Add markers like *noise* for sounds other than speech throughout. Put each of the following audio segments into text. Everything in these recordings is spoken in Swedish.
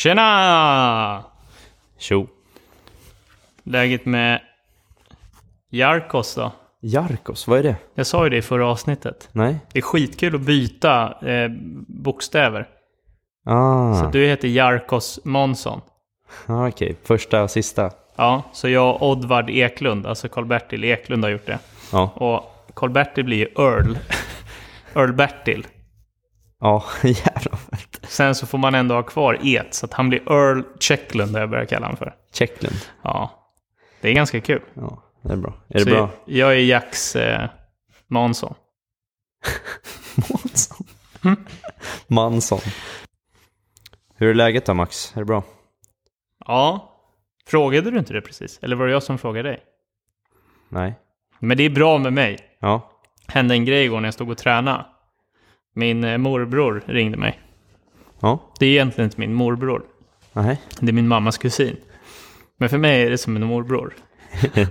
Tjena! Tjo. Läget med Jarkos då? Jarkos, vad är det? Jag sa ju det i förra avsnittet. Nej? Det är skitkul att byta eh, bokstäver. Ah, Så du heter Jarkos Månsson. ah okej. Första och sista. Ja, så jag och Oddvard Eklund, alltså Karl-Bertil Eklund har gjort det. Ja, Och Karl-Bertil blir ju Earl. *laughs* Earl-Bertil. ja *laughs* jävlar. Sen så får man ändå ha kvar et, så att han blir Earl Checklund, har jag börjat kalla honom för. Checklund. Ja, det är ganska kul. Ja, det är bra. Är det bra? Jag är Jacks eh, Månsson. *laughs* Månsson. Mansson. Hur är läget då Max? Är det bra? Ja, frågade du inte det precis? Eller var det jag som frågade dig? Nej? Men det är bra med mig. Ja. Hände en grej igår när jag stod och tränade. Min eh, morbror ringde mig. Ja? Det är egentligen inte min morbror. Nej? Det är min mammas kusin. Men för mig är det som en morbror. *laughs*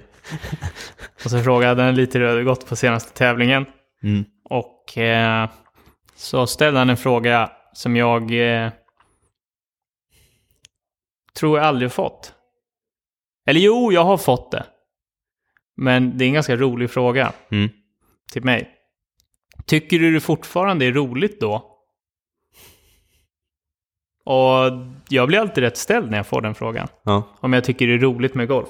och så frågade han lite hur det hade gått på senaste tävlingen. Mm. Och eh, så ställde han en fråga som jag eh, tror jag aldrig fått. Eller jo, jag har fått det. Men det är en ganska rolig fråga Mm. till mig. Tycker du det fortfarande är roligt då? Och jag blir alltid rätt ställd när jag får den frågan. Ja. Om jag tycker det är roligt med golf.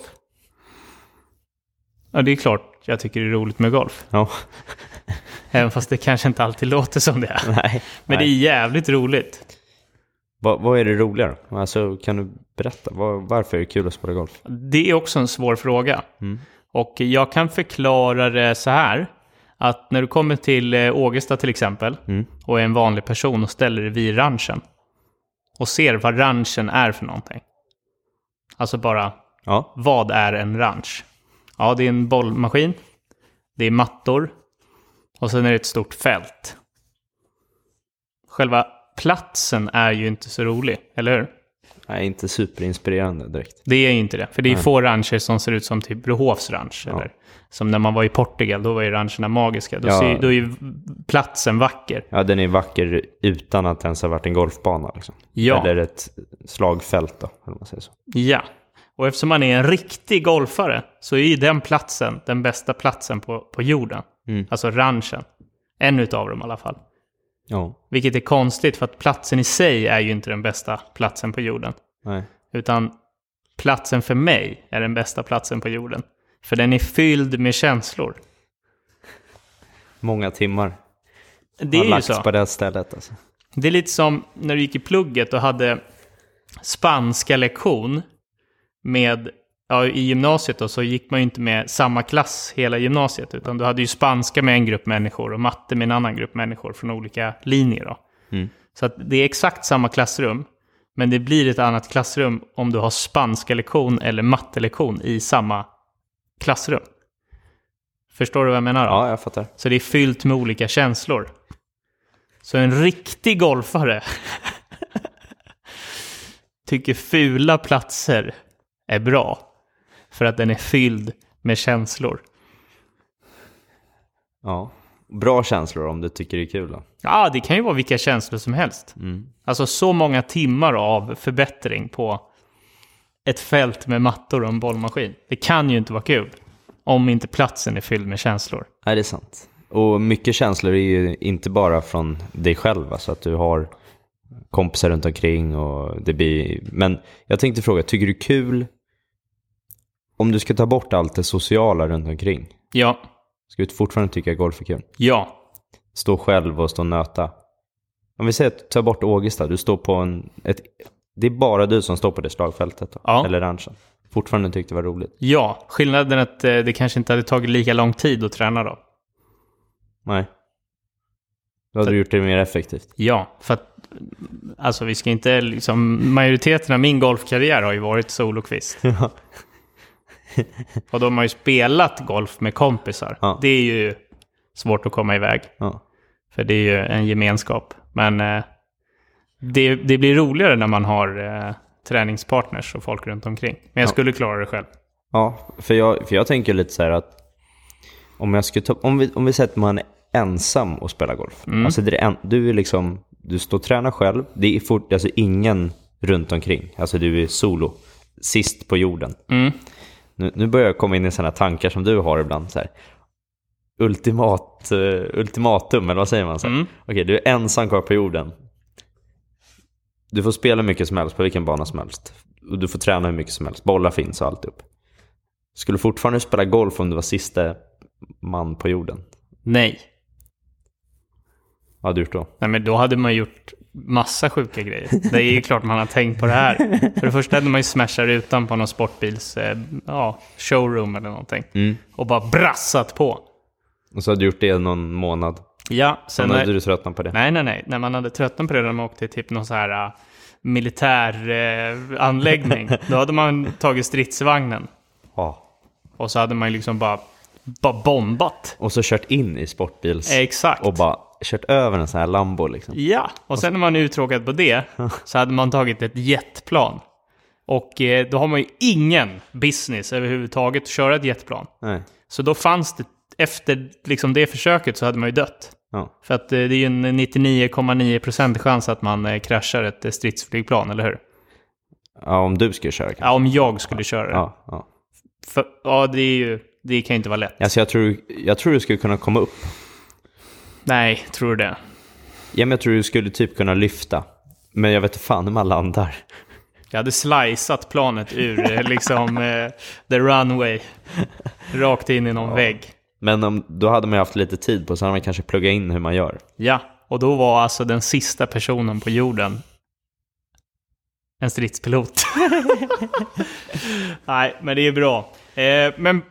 Ja, det är klart jag tycker det är roligt med golf. Ja. *laughs* Även fast det kanske inte alltid låter som det är. *laughs* Nej. Men det är Nej. jävligt roligt. Vad, vad är det roliga då? Alltså, kan du berätta? Vad, varför är det kul att spela golf? Det är också en svår fråga. Mm. Och jag kan förklara det så här. Att när du kommer till eh, Ågesta till exempel Mm. och är en vanlig person och ställer dig vid ranchen och ser vad ranchen är för någonting. Alltså bara, Ja. vad är en ranch? Ja, det är en bollmaskin. Det är mattor. Och sen är det ett stort fält. Själva platsen är ju inte så rolig, eller hur? Nej, inte superinspirerande direkt. Det är ju inte det. För det är få rancher som ser ut som typ Brohofs ranch. Eller som när man var i Portugal, då var ju rancherna magiska. Då, Ja. ser, då är ju platsen vacker. Ja, den är vacker utan att ens ha varit en golfbana. Liksom. Ja. Eller ett slagfält då, om man säger så. Ja. Och eftersom man är en riktig golfare så är ju den platsen den bästa platsen på, på jorden. Mm. Alltså ranchen. En utav dem i alla fall. Ja. Vilket är konstigt för att platsen i sig är ju inte den bästa platsen på jorden. Nej. Utan platsen för mig är den bästa platsen på jorden. För den är fylld med känslor. Många timmar Det har är ju så. på det stället. Alltså. Det är lite som när du gick i plugget och hade spanska lektion med, ja i gymnasiet då så gick man ju inte med samma klass hela gymnasiet utan du hade ju spanska med en grupp människor och matte med en annan grupp människor från olika linjer då. Mm. Så det är exakt samma klassrum men det blir ett annat klassrum om du har spanska lektion eller mattelektion i samma klassrum. Förstår du vad jag menar? Då? Ja, jag fattar. Så det är fyllt med olika känslor. Så en riktig golfare *laughs* tycker fula platser är bra. För att den är fylld med känslor. Ja. Bra känslor om du tycker det är kul då. Ja, det kan ju vara vilka känslor som helst. Alltså så många timmar av förbättring på ett fält med mattor och en bollmaskin. Det kan ju inte vara kul. Om inte platsen är fylld med känslor. Nej, det är sant. Och mycket känslor är ju inte bara från dig själv, alltså att du har kompisar runt omkring och det blir... Men jag tänkte fråga, tycker du kul om du ska ta bort allt det sociala runt omkring? Ja, Ska du fortfarande tycka golf är kul? ja, Stå själv och stå och nöta. Om vi säger att ta bort Ågesta, du står på en... Ett, det är bara du som står på det slagfältet då, Ja. eller ranchen. Fortfarande tyckte det var roligt? ja. Skillnaden är att eh, det kanske inte hade tagit lika lång tid att träna då. Nej. Då hade du gjort det mer effektivt. Ja, för att alltså vi ska inte liksom, majoriteten av min golfkarriär har ju varit solokvist. *laughs* Ja. *laughs* Och de har ju spelat golf med kompisar. Ja. Det är ju svårt att komma iväg. ja. För det är ju en gemenskap. Men eh, det, det blir roligare när man har eh, träningspartners och folk runt omkring. Men jag Ja. skulle klara det själv. Ja, för jag, för jag tänker lite så här att om, jag skulle ta, om, vi, om vi säger att man är ensam och spelar golf. Alltså det är en, du är liksom, du står och tränar själv. Det är fort, alltså ingen runt omkring. Alltså du är solo, sist på jorden. Mm. Nu, nu börjar jag komma in i sådana tankar som du har ibland. Så här. Ultimat, uh, ultimatum, eller vad säger man? Så. Mm. Okej, du är ensam kvar på jorden. Du får spela mycket som helst på vilken bana som helst. Du får träna hur mycket som helst. Bollar finns och alltihop. Skulle du fortfarande spela golf om du var sista man på jorden? Nej. Vad hade du gjort då? Nej, men då hade man gjort massa sjuka grejer. Det är ju *laughs* klart man har tänkt på det här. För det första hade man ju smashat rutan på någon sportbils eh, ja, showroom eller någonting. Mm. Och bara brassat på. Och så hade du gjort det någon månad. Ja, Sen sen... hade du tröttnat på det. Nej, nej, nej. När man hade tröttnat på det när man åkte till typ någon så här uh, militär uh, anläggning. *laughs* då hade man tagit stridsvagnen. Ja. Och så hade man liksom bara, bara bombat. Och så kört in i sportbils Exakt. och bara kört över en sån här Lambo liksom. Ja, och sen när man är uttråkad på det så hade man tagit ett jetplan. Och eh, då har man ju ingen business överhuvudtaget att köra ett jetplan. Nej. Så då fanns det, efter liksom det försöket så hade man ju dött. Ja. För att eh, det är ju en 99,9% chans att man eh, kraschar ett stridsflygplan, eller hur? ja, om du skulle köra kanske. Ja, om jag skulle köra det. Ja, ja. För, ja, det är ju... Det kan ju inte vara lätt. Alltså jag tror, jag tror du skulle kunna komma upp. Nej, tror du det? Ja, men jag tror du skulle typ kunna lyfta. Men jag vet inte fan hur man landar. Jag hade slicat planet ur eh, *laughs* liksom eh, the runway. Rakt in i någon vägg. Men om, då hade man ju haft lite tid på sig, så hade man kanske pluggat in hur man gör. Ja, och då var alltså den sista personen på jorden en stridspilot. *laughs* *laughs* Nej, men det är bra. Eh, men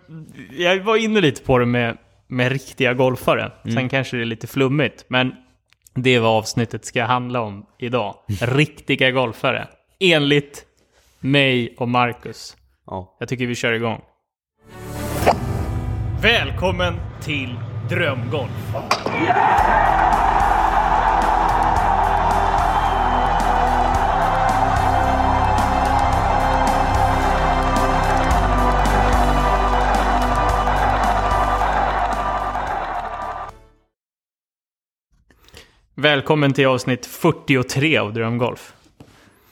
jag var inne lite på det med, med riktiga golfare. Sen kanske det är lite flummigt, men det är vad avsnittet ska handla om idag. *laughs* Riktiga golfare. Enligt mig och Marcus. Ja. Jag tycker vi kör igång. Välkommen till Drömgolf. Välkommen till avsnitt 43 av Drömgolf.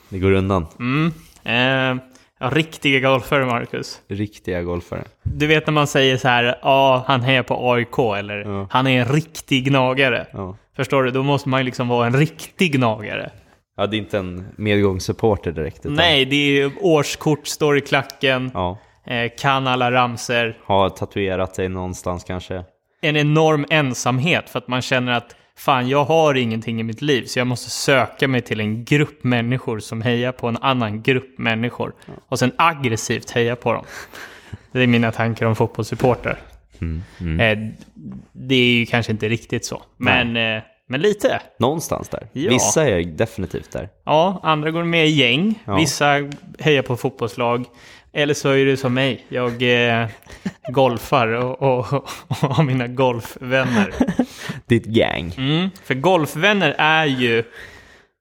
Det går undan. Mm. Eh, ja, riktiga golfare, Marcus. Riktiga golfare. Du vet när man säger så här, ja, han hejar på AIK eller Ja. han är en riktig gnagare. Ja. Förstår du? Då måste man ju liksom vara en riktig gnagare. ja, det är inte en medgångssupporter direkt. Utan, Nej, det är årskort, står i klacken, Ja. eh, kan alla ramser. Har tatuerat sig någonstans kanske. En enorm ensamhet för att man känner att fan, jag har ingenting i mitt liv så jag måste söka mig till en grupp människor som hejar på en annan grupp människor. Och sen aggressivt heja på dem. Det är mina tankar om fotbollssupporter. Eh, det är ju kanske inte riktigt så, men, eh, men lite. Någonstans där. Ja. Vissa är definitivt där. Ja, andra går med i gäng. Ja. Vissa hejar på fotbollslag. Eller så är det som mig. Jag eh, golfar och, och, och har mina golfvänner. Ditt gang. Mm, för golfvänner är ju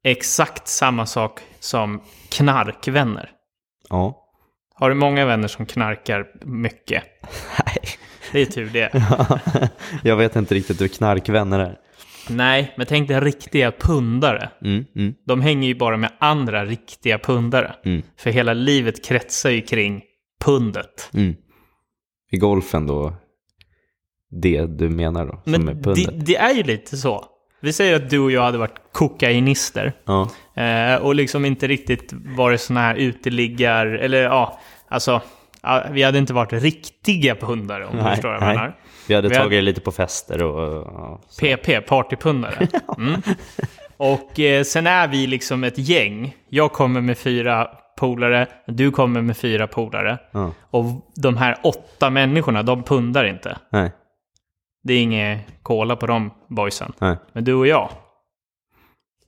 exakt samma sak som knarkvänner. Ja. Har du många vänner som knarkar mycket? *laughs* Nej. Det är tur det. *laughs* jag vet inte riktigt hur knarkvänner är. Nej, men tänk dig riktiga pundare. Mm, mm, De hänger ju bara med andra riktiga pundare. mm, För hela livet kretsar ju kring pundet. mm. I golfen då, det du menar då, som är Men det, det är ju lite så. Vi säger att du och jag hade varit kokainister. Ja. Eh, och liksom inte riktigt varit såna här uteliggar, eller ja, alltså. Vi hade inte varit riktiga pundare om du Nej, förstår vad jag nej. menar. Vi hade Vi hade- tagit det lite på fester och... *laughs* Ja. PP, partypundare. Mm. Och eh, sen är vi liksom ett gäng. Jag kommer med fyra polare, du kommer med fyra polare. Ja. Och de här åtta människorna, de pundar inte. Nej, Det är inget kola på de boysen. nej. Men du och jag,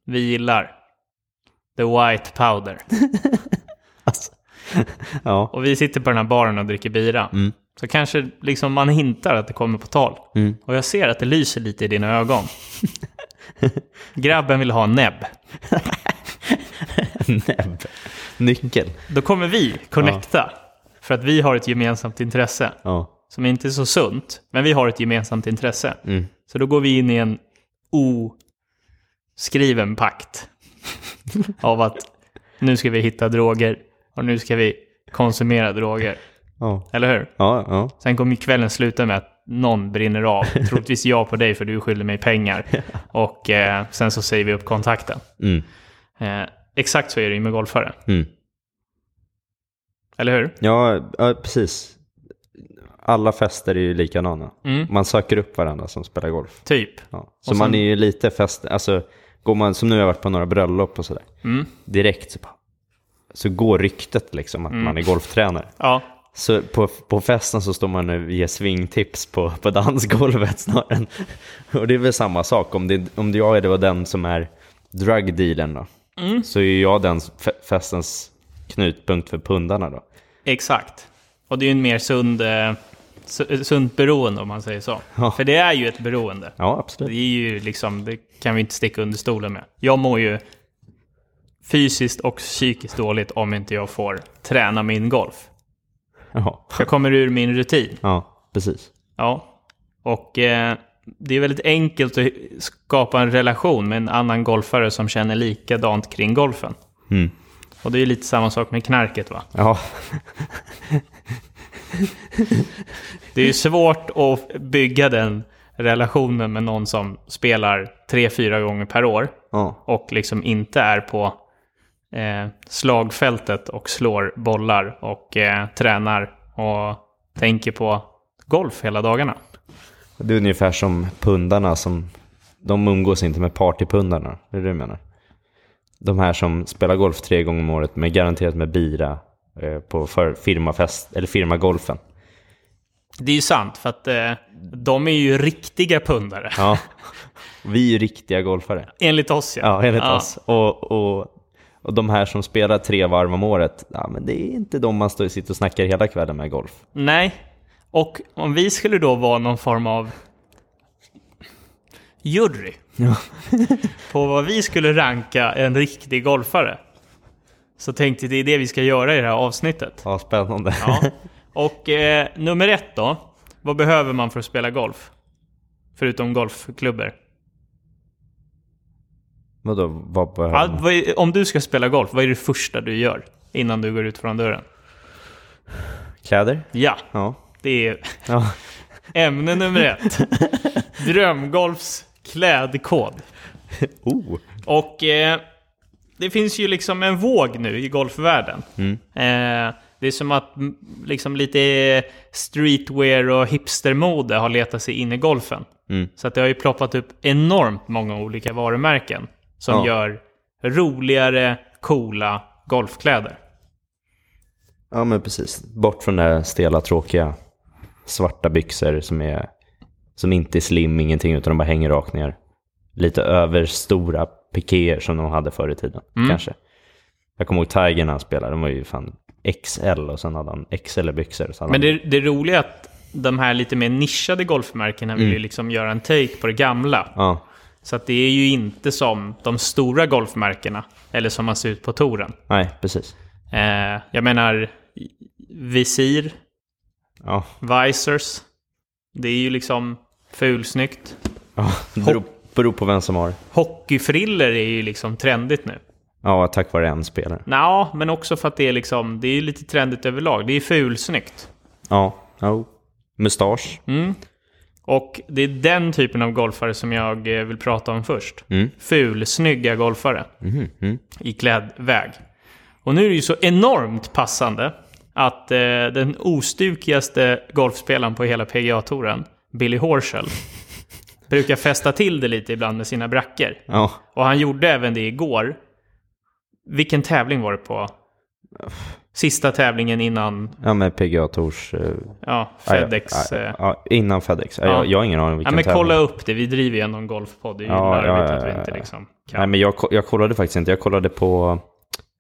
vi gillar the white powder. *laughs* Alltså. *laughs* ja. Och vi sitter på den här baren och dricker bira. Mm. Så kanske liksom man hintar att det kommer på tal. Mm. Och jag ser att det lyser lite i dina ögon. *laughs* Grabben vill ha näbb. *laughs* Näbb. Nyckel. Då kommer vi connecta. För att vi har ett gemensamt intresse. Ja. Som inte är så sunt, men vi har ett gemensamt intresse. Mm. Så då går vi in i en oskriven pakt. av att nu ska vi hitta droger och nu ska vi konsumera droger. *laughs* Ja, Eller hur? ja. ja. Sen kommer kvällen sluta med att någon brinner av. *laughs* Troligtvis jag på dig för du skyller mig pengar. Och eh, sen så säger vi upp kontakten. Mm. Eh, exakt så är det ju med golfare. Mm. Eller hur? Ja, ja, precis. Alla fester är ju likadana. Mm. Man söker upp varandra som spelar golf. Typ. Ja. Så Och man sen- är ju lite fest, alltså går man, som nu har jag varit på några bröllop och sådär. Mm. Direkt så bara, så går ryktet liksom att man är golftränare. Ja, Så på, på festen så står man och ger swingtips på, på dansgolvet *laughs* snarare än... Och det är väl samma sak, om, det, om det jag är det var den som är drug dealern då. Mm. Så är jag den fe- festens knutpunkt för pundarna då. exakt. Och det är ju en mer sund, eh, su- sunt beroende om man säger så. Ja. För det är ju ett beroende. Ja, Det absolut. är ju liksom, det kan vi inte sticka under stolen med. Jag mår ju fysiskt och psykiskt dåligt om inte jag får träna min golf. Ja, Jag kommer ur min rutin. ja precis. Ja. Och eh, det är väldigt enkelt att skapa en relation med en annan golfare som känner likadant kring golfen. Mm. Och det är lite samma sak med knarket va? Ja, *laughs* Det är ju svårt att bygga den relationen med någon som spelar tre, fyra gånger per år ja, och liksom inte är på eh, slagfältet och slår bollar och eh, tränar och tänker på golf hela dagarna. det är ungefär som pundarna som, de umgås inte med partypundarna, är det du menar? De här som spelar golf tre gånger om året med garanterat med bira eh, på för firmafest, eller firmagolfen. Det är ju sant, för att eh, de är ju riktiga pundare. Ja, *laughs* vi är ju riktiga golfare. Enligt oss ja. Ja, enligt Ja. oss. Och, och, och de här som spelar tre varv om året, ja, men det är inte de man står, sitter och snackar hela kvällen med golf. Nej, och om vi skulle då vara någon form av jury *laughs* på vad vi skulle ranka en riktig golfare. Så tänkte jag det är det vi ska göra i det här avsnittet. Ja, spännande. Ja. Och eh, nummer ett då. Vad behöver man för att spela golf? Förutom golfklubbor. Vadå, vad behöver Ja, om du ska spela golf, vad är det första du gör innan du går ut från dörren? Kläder? Ja, Ja. det är ja. *laughs* ämne nummer ett. Drömgolfs klädkod. Oh. Och eh, det finns ju liksom en våg nu i golfvärlden. Eh, det är som att mm, liksom lite streetwear och hipstermode har letat sig in i golfen. Mm. Så att det har ju ploppat upp enormt många olika varumärken som Ja. gör roligare, coola golfkläder. Ja, men precis. Bort från det här stela, tråkiga svarta byxor som, är, som inte är slim, ingenting, utan de bara hänger rakt ner. Lite överstora pikéer som de hade förr i tiden, kanske. Jag kommer ihåg Tiger när han spelade, de var ju fan XL och sen hade han XL-byxor. Men det, det roliga är att de här lite mer nischade golfmärkena vill ju liksom göra en take på det gamla. Ja, Så att det är ju inte som de stora golfmärkena, eller som man ser ut på touren. nej, precis. Eh, jag menar visir, Ja, visors. Det är ju liksom fulsnyggt. ja det beror, beror på vem som har. Hockeyfriller är ju liksom trendigt nu. Ja, tack vare en spelare. Nå, men också för att det är liksom, det är lite trendigt överlag. Det är fulsnyggt. Ja, ja. Mustasch. Mm. Och det är den typen av golfare som jag eh, vill prata om först. Mm. Fulsnygga golfare Mhm, mm. i klädväg. Och nu är det ju så enormt passande att eh, den ostukigaste golfspelaren på hela PGA-touren, Billy Horschel, *laughs* brukar fästa till det lite ibland med sina bracker. Ja, Och han gjorde även det igår. Vilken tävling var det på? Sista tävlingen innan ja med PGA Tours... eh, ja, Fedex. Ja, eh, ja, innan Fedex. Ja. Ja. Jag, jag har ingen aning Ja, vilken men tävling. kolla upp det. Vi driver ju ändå en golfpodd. Det är ju Ja, ja, larvigt ja, att vi ja, inte ja. liksom kan. Nej, men jag, jag kollade faktiskt inte. Jag kollade på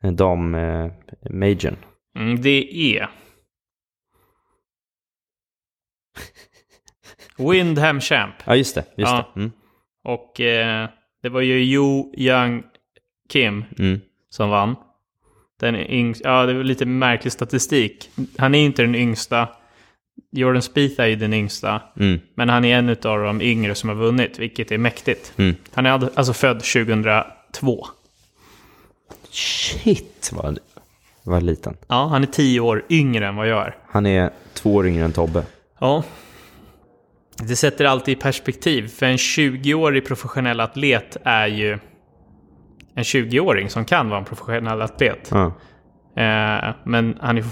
eh, dam eh, Majorn. Mm, det är... *laughs* Windham Champ. Ja, just det. Just Ja. det. Mm. Och eh, det var ju Jo Young Kim Mm. som vann. Den är yngst, ja, det var lite märklig statistik. Han är inte den yngsta. Jordan Spieth är ju den yngsta. Mm. Men han är en av de yngre som har vunnit, vilket är mäktigt. Mm. Han är alltså född 2002. Shit. Vad var liten. Ja, han är tio år yngre än vad jag är. Han är två år yngre än Tobbe. Ja. Det sätter alltid i perspektiv, för en 20-årig professionell atlet är ju en 20-åring som kan vara en professionell atlet. Eh, men han är,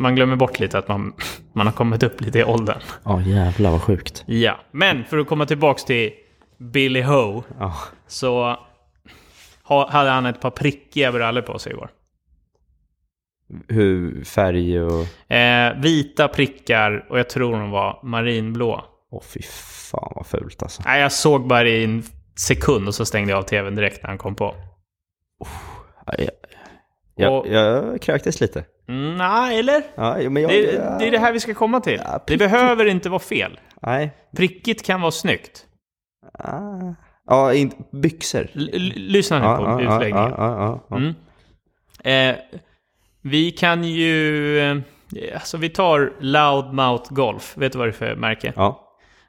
man glömmer bort lite att man, man har kommit upp lite i åldern. Ja, jävlar vad sjukt. Ja, men för att komma tillbaks till Billy Ho Ja. så ha, hade han ett par prickiga brallor på sig igår. Hur färg och... Eh, vita prickar och jag tror de var marinblå. Åh fy fan vad fult alltså. Nej, jag såg bara i en sekund och så stängde jag av tvn direkt när han kom på. Ja, Jag, jag, jag kräktes lite. Nej, eller? Ja, men jag, Det, det är det här vi ska komma till. Ja, Det behöver inte vara fel. Nej. Prickigt kan vara snyggt. Ah. Ja, in, byxor. L- lyssna nu Ja, på ja, utläggningen. Mm. Eh, vi kan ju... Eh, alltså vi tar Loudmouth Golf. Vet du vad det är för märke? ja.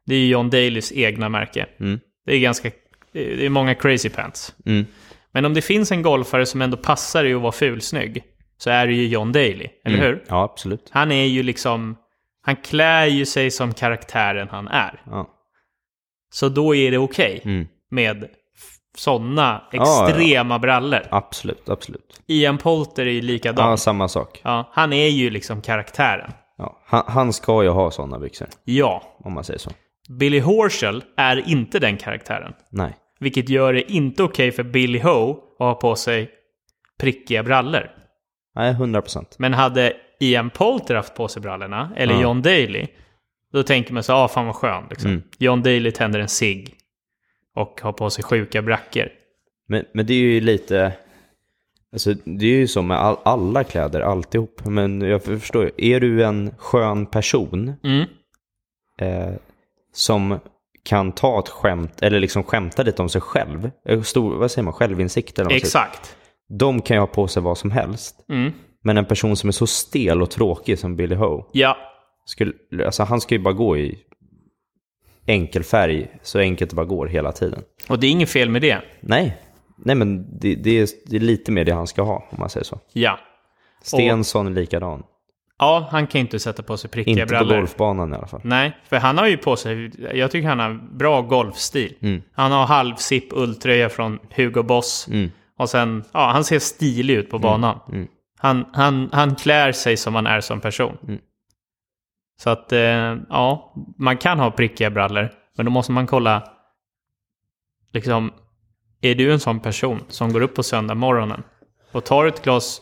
Det är John Dalys egna märke. Mm. Det är ganska... Det är många crazy pants. Mm. Men om det finns en golfare som ändå passar i att vara fulsnygg så är det ju John Daly, eller hur? Ja, absolut. Han är ju liksom... Han klär ju sig som karaktären han är. Ja. Så då är det okej Mm. med sådana ja. extrema brallor. Absolut, absolut. Ian Polter är ju likadan. Ja, samma sak. Ja, han är ju liksom karaktären. Ja. Han, han ska ju ha sådana byxor, Ja, om man säger så. Billy Horschel är inte den karaktären. Nej. Vilket gör det inte okej för Billy Ho att ha på sig prickiga brallor. Nej, 100 procent. Men hade Ian Polter haft på sig brallorna, eller Ja. John Daly, då tänker man så ah fan vad skön. Liksom. Mm. John Daly tänder en cigg och har på sig sjuka brackor. Men, men det är ju lite... Alltså, det är ju så med all, alla kläder, alltihop. Men jag förstår. Är du en skön person Mm. eh, som kan ta ett skämt, eller liksom skämta lite om sig själv. eh, Stor, vad säger man? Självinsikt eller något. Exakt. De kan ju ha på sig vad som helst. Mm. Men en person som är så stel och tråkig som Billy Ho. Ja, Skulle, alltså han ska ju bara gå i enkel färg, så enkelt det bara går hela tiden. och det är inget fel med det. Nej, nej men det, det, är, det är lite mer det han ska ha, om man säger så. Ja. Stensson är likadan. Ja, han kan inte sätta på sig prickiga Inte på brallor. golfbanan i alla fall. Nej, för han har ju på sig, jag tycker han har bra golfstil. Mm. Han har halvsipp ulltröja från Hugo Boss. Mm. Och sen, ja, han ser stilig ut på banan. mm. Han, han, han klär sig som han är som person. Mm. Så att, eh, ja, man kan ha prickiga brallor. Men då måste man kolla, liksom, är du en sån person som går upp på söndag morgonen och tar ett glas,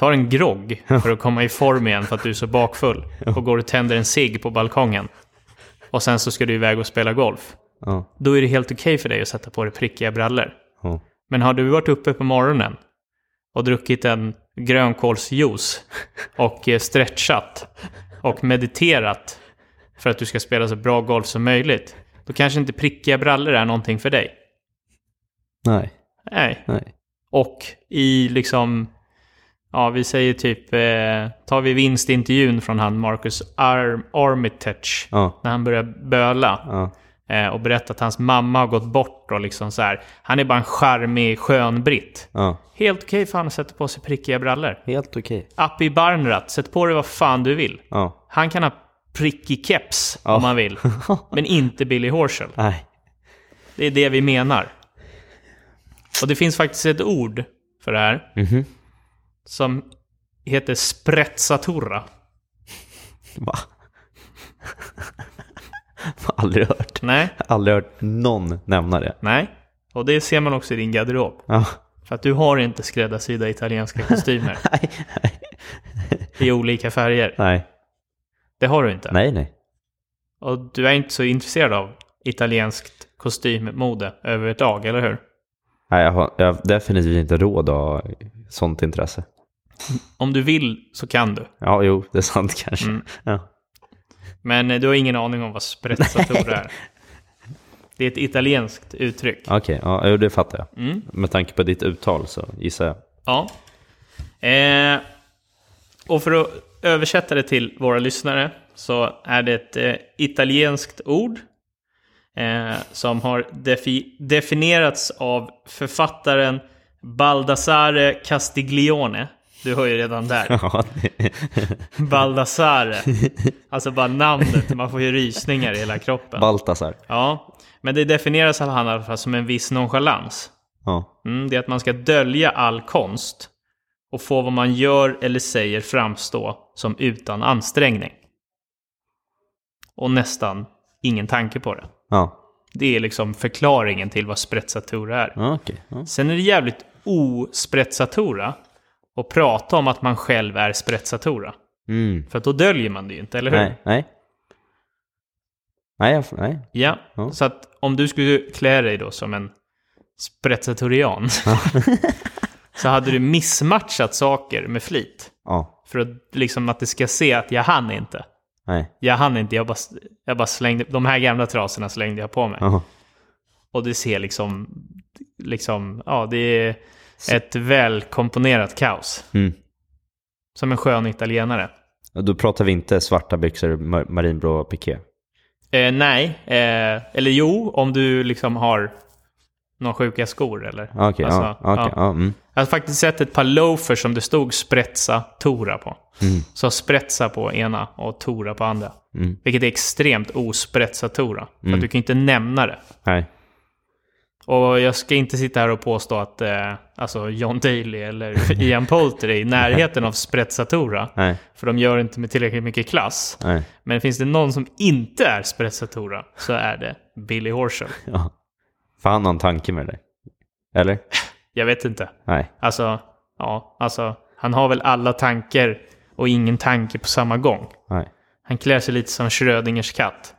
tar en grogg för att komma i form igen för att du är så bakfull och går och tänder en cigg på balkongen. Och sen så ska du iväg och spela golf. Ja. Då är det helt okej för dig att sätta på dig prickiga brallor. Ja. Men har du varit uppe på morgonen och druckit en grönkålsjuice och eh, stretchat och mediterat för att du ska spela så bra golf som möjligt, då kanske inte prickiga brallor är någonting för dig. Nej, Nej. nej. Och i liksom, ja vi säger typ, eh, tar vi vinstintervjun från han Marcus Arm Armitage, Ja, när han börjar böla. ja. Eh, och berättat att hans mamma har gått bort och liksom så här. Han är bara en charmig, skön britt. ja. Helt okej för han att sätta på sig prickiga brallor. Helt okej. Appi Barnrat, sätt på dig vad fan du vill. Ja. Han kan ha prickig keps om han vill. *laughs* Men inte Billy Horschel. Nej. Det är det vi menar. Och det finns faktiskt ett ord för det här. Mhm. Som heter sprezzatura. Va? *laughs* Aldrig hört. Nej, Aldrig hört någon nämna det. nej. Och det ser man också i din garderob. Ja. För att du har inte skräddarsydda italienska kostymer *laughs* Nej, nej. i olika färger. Nej, Det har du inte. nej. nej. Och du är inte så intresserad av italienskt kostymmode överlag, eller hur? Nej, jag har, jag har definitivt inte råd att ha sånt intresse. Om du vill så kan du. Ja, jo, det är sant kanske. Mm. Ja. Men eh, du har ingen aning om vad sprezzatura är. Det är ett italienskt uttryck. Okej, ja, jo, det fattar jag. Mm. Med tanke på ditt uttal så gissar jag. Ja. Eh, och för att översätta det till våra lyssnare så är det ett eh, italienskt ord eh, som har defi- definierats av författaren Baldassare Castiglione. Du hör ju redan där. *laughs* Ja, *laughs* Baldassare. Alltså bara namnet, man får ju rysningar i hela kroppen. Baltasar. Ja, men det definieras av han i alla fall som en viss nonchalans. Ja. Mm, det är att man ska dölja all konst och få vad man gör eller säger framstå som utan ansträngning. Och nästan ingen tanke på det. Ja. Det är liksom förklaringen till vad sprezzatura är. Ja. Ja. Sen är det jävligt osprezzatura att prata om att man själv är sprezzatura. Mm. För då döljer man det ju inte, eller hur? Nej, nej. Nej, nej. Ja, Ja. så att om du skulle klä dig då som en sprezzatorian *laughs* så hade du missmatchat saker med flit. Ja, För att, liksom att det ska se att jag hann inte. nej. Jag hann inte, jag bara, jag bara slängde, de här gamla trasorna slängde jag på mig. Ja. Och det ser liksom, liksom, ja det är ett välkomponerat kaos. Mm. Som en skön italienare. Och då pratar vi inte svarta byxor, ma- marinblå piké. Eh, nej, eh, eller jo, om du liksom har några sjuka skor eller? Ja, Okej, Alltså, ja, okej, ja. ja. Mm. Jag har faktiskt sett ett par loafers som det stod spretsa Tora på. Mm. Så spretsa på ena och Tora på andra. Mm. Vilket är extremt ospretsa Tora. För att du kan inte nämna det. Nej. Och jag ska inte sitta här och påstå att eh, alltså John Daly eller *laughs* Ian Poulter är i närheten av sprezzatura. Nej. För de gör inte med tillräckligt mycket klass. Nej. Men finns det någon som inte är sprezzatura så är det Billy Horschel. *laughs* Ja. För han har en tanke med det. Eller? Jag vet inte. Nej. Alltså, ja, alltså han har väl alla tankar och ingen tanke på samma gång. Nej. Han klär sig lite som Schrödingers katt.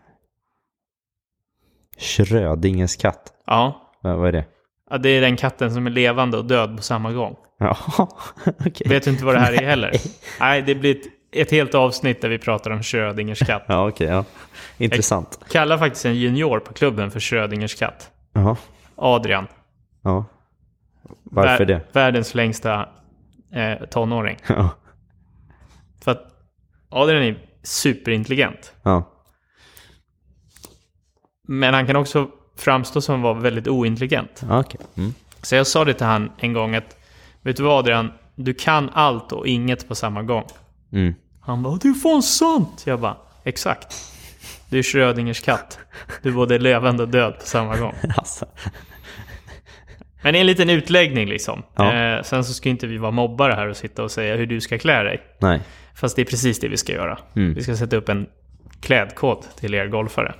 Schrödingers katt. Ja, Vad är det? ja, det är den katten som är levande och död på samma gång. Ja, *laughs* okej. Vet du inte vad det här är heller? Nej, det blir ett, ett helt avsnitt där vi pratar om Schrödingers katt. Ja, okej. ja. Intressant. Kallar faktiskt en junior på klubben för Schrödingers katt. Jaha. Adrian. Ja. Varför Vär- det? Världens längsta eh, tonåring. *laughs* Ja. För att Adrian är superintelligent. Ja. Men han kan också framstå som att vara väldigt ointelligent. Ja, Okej. Mm. Så jag sa det till han en gång att Vet du vad Adrian? Du kan allt och inget på samma gång. Mm. Han bara Det är fan sant! Jag bara Exakt. Du är Schrödingers katt. Du är både levande och död på samma gång. *laughs* Alltså. Men det är en liten utläggning liksom. Ja. Eh, sen så ska inte vi vara mobbare här och sitta och säga hur du ska klä dig. Nej. Fast det är precis det vi ska göra. Mm. Vi ska sätta upp en klädkod till er golfare.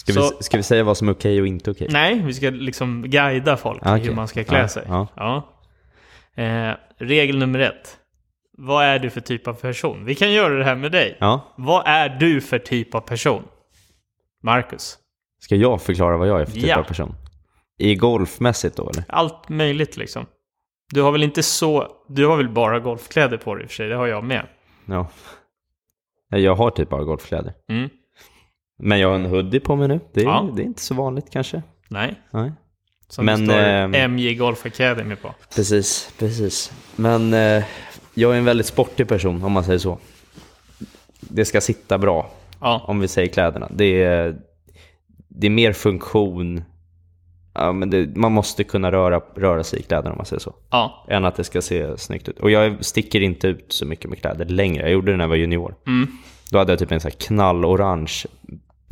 Ska, Så- vi, ska vi säga vad som är okej och inte okej? Nej, vi ska liksom guida folk Ah, i hur man ska klä Ja, sig. ja. Ja. Eh, regel nummer ett. Vad är du för typ av person? Vi kan göra det här med dig. Ja. Vad är du för typ av person? Marcus. Ska jag förklara vad jag är för typ av person? I golfmässigt då eller? Allt möjligt liksom. Du har väl inte så... Du har väl bara golfkläder på dig i och för sig? Det har jag med. Ja. Jag har typ bara golfkläder. Mm. Men jag har en hoodie på mig nu. Det är, Ja. det är inte så vanligt kanske. Nej. Nej. Som Men, det står ehm, MJ Golf Academy på. Precis, precis. Men eh, jag är en väldigt sportig person om man säger så. Det ska sitta bra, Ja. om vi säger kläderna. Det är, det är mer funktion. Ja, men det, man måste kunna röra, röra sig i kläderna om man säger så. Ja. Än att det ska se snyggt ut. Och jag sticker inte ut så mycket med kläder längre. Jag gjorde det när jag var junior. Mm. Då hade jag typ en sån här knallorange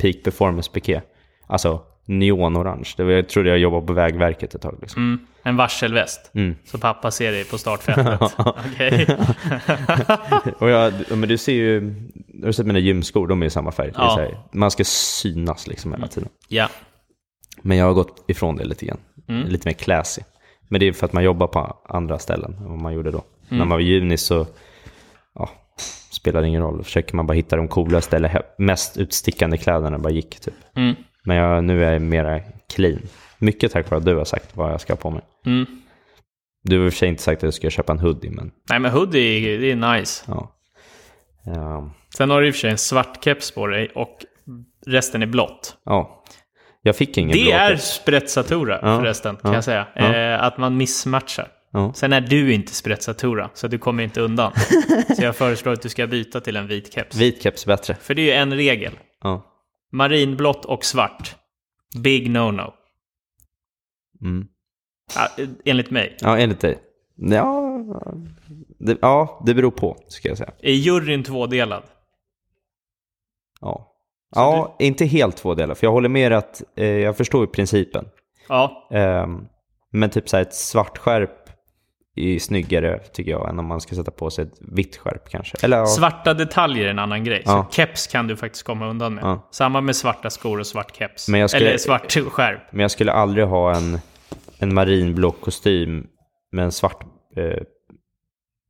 Peak Performance piké. Alltså neonorange. Det var, jag trodde jag jobbade på Vägverket ett tag. Liksom. Mm. En varselväst. Mm. Så pappa ser dig på startfältet. *laughs* Okej. *laughs* Och jag, ja, men du ser ju, har du sett mina gymskor? De är i samma färg. Ja. man ska synas liksom hela tiden. Ja. Men jag har gått ifrån det lite grann. Mm. Lite mer classy. Men det är för att man jobbar på andra ställen än vad man gjorde då. Mm. När man var i juni så spelar ingen roll. Då försöker man bara hitta de coolaste eller mest utstickande kläderna bara gick typ. Mm. Men jag, nu är jag mera clean. Mycket tack vare att du har sagt vad jag ska ha på mig. Mm. Du har i och för sig inte sagt att jag ska köpa en hoodie, men Nej men hoodie, det är nice. ja. Ja, Sen har du i och för sig en svart keps på dig och resten är blått. ja. Jag fick ingen Det blå är keps. sprezzatura Ja, förresten, kan ja, jag säga. ja. Eh, att man missmatchar. Ja. Sen är du inte sprezzatura, så du kommer inte undan. *laughs* så jag föreslår att du ska byta till en vit keps. Vit keps bättre. För det är ju en regel. Ja. Marinblått och svart. Big no-no. Mm. Ja, enligt mig. Ja, enligt dig. Ja, det, ja, det beror på, ska jag säga. Är juryn tvådelad? Ja, ja inte helt två delar, för jag håller med att eh, jag förstår ju principen. Ja. Ehm, men typ så här ett svart skärp är snyggare tycker jag än om man ska sätta på sig ett vitt skärp kanske. Eller, ja. Svarta detaljer är en annan grej. Ja. Så keps kan du faktiskt komma undan med. Ja. Samma med svarta skor och svart keps. Skulle- Eller svart skärp. Men jag skulle aldrig ha en, en marinblå kostym med en svart, eh,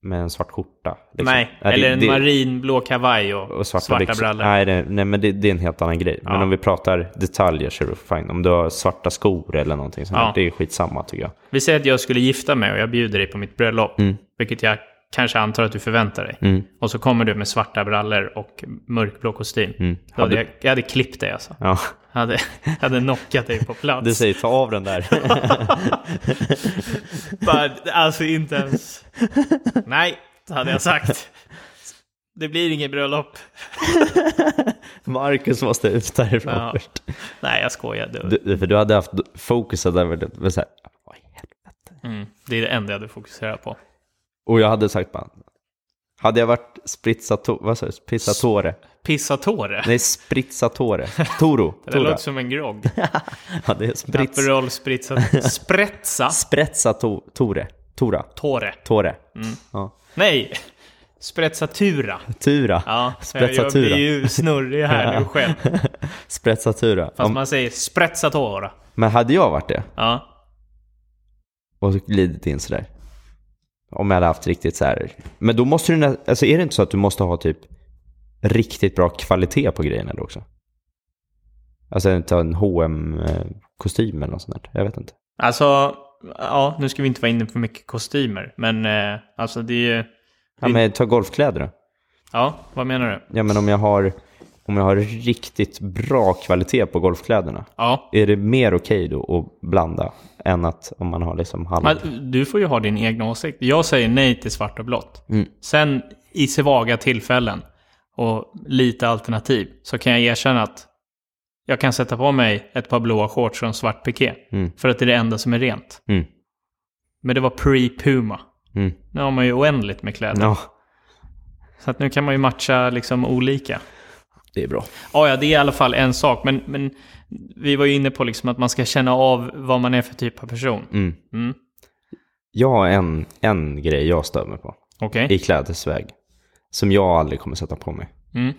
med en svart skjorta. liksom. Nej, det- eller en det- marinblå kavaj och, och svarta, svarta, brallor. Nej, det, nej men det, det är en helt annan grej. Men Ja. om vi pratar detaljer så är det fine. Om du har svarta skor eller någonting sånt Ja. här, det är skitsamma tycker jag. Vi säger att jag skulle gifta mig och jag bjuder dig på mitt bröllop. Mm. Vilket jag kanske antar att du förväntar dig. Mm. Och så kommer du med svarta brallor och mörkblå kostym. Mm. Hade jag, jag hade klippt dig alltså. Ja, hade, *laughs* hade knockat dig på plats. du säger ta av den där. *laughs* Bara, alltså inte ens... Nej, hade jag sagt. Det blir inget bröllop. *laughs* Marcus måste ut därifrån Ja. först. Nej, jag skojar. Du, för du hade haft fokuset över det. Men så här, vad i helvete. mm, det är det enda jag hade fokuserat på. Och jag hade sagt bara, hade jag varit spritzatore, vad sa du, spritzatore? Pissatore. Nej, spritzatore. Toro. *laughs* Det där låter som en grogg. *laughs* Ja, det är spritz. Aperol spritza. *laughs* Spretza. Sprezzatore. Tora. Tore. Tore. Mm. Ja. Nej. Sprezzatura. Tura. Ja, jag, jag blir ju snurrig här nu själv. Sprezzatura. Fast Om, man säger sprezzatora. Men hade jag varit det Ja. och glidit in sådär. Om jag hade haft riktigt så här. Men då måste du, alltså är det inte så att du måste ha typ riktigt bra kvalitet på grejerna då också? Alltså inte ha en hm kostym eller något sånt där. Jag vet inte. Alltså, ja, nu ska vi inte vara inne på mycket kostymer. Men eh, alltså det är ju... Ja, men ta golfkläder då. Ja, vad menar du? Ja men om jag har, om jag har riktigt bra kvalitet på golfkläderna. Ja. Är det mer okej då att blanda än att om man har liksom halv... Men du får ju ha din egen åsikt. Jag säger nej till svart och blått. Mm. Sen i svaga tillfällen och lite alternativ så kan jag erkänna att jag kan sätta på mig ett par blåa shorts och en svart piké. Mm. För att det är det enda som är rent. Mm. Men det var pre-Puma. Mm. Nu har man ju oändligt med kläder. Ja, Så att nu kan man ju matcha liksom olika. Det är bra. Ja, ja, det är i alla fall en sak. Men, men vi var ju inne på liksom att man ska känna av vad man är för typ av person. Mm. Mm. Jag har en, en grej jag stör mig på Okej. i klädesväg. Som jag aldrig kommer sätta på mig. Mm.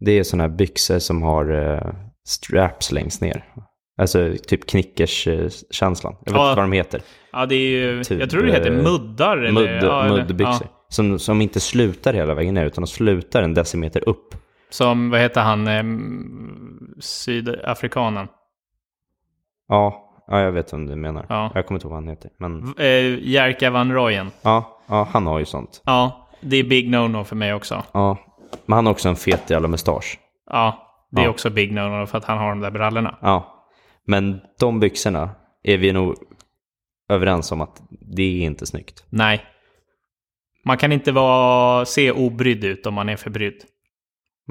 Det är sådana här byxor som har eh, straps längst ner. Alltså typ knickers-känslan. Jag vet Ja. inte vad de heter. Ja, det är ju... Typ, jag tror det heter eh, muddar. Eller, Mudd, ja, eller- muddbyxor. ja. Som, som inte slutar hela vägen ner utan de slutar en decimeter upp. Som, vad heter han, ehm, sydafrikanen? Ja, ja jag vet vem du menar. Ja. Jag kommer inte ihåg vad han heter. Men Eh, Jerka Van Royen. ja, ja, han har ju sånt. Ja, det är big no-no för mig också. Ja. Men han har också en fet jävla mustasch. Ja, det är Ja. också big no-no för att han har de där brallorna. Ja. Men de byxorna är vi nog överens om att det är inte snyggt. Nej. Man kan inte vara, se obrydd ut om man är för brydd.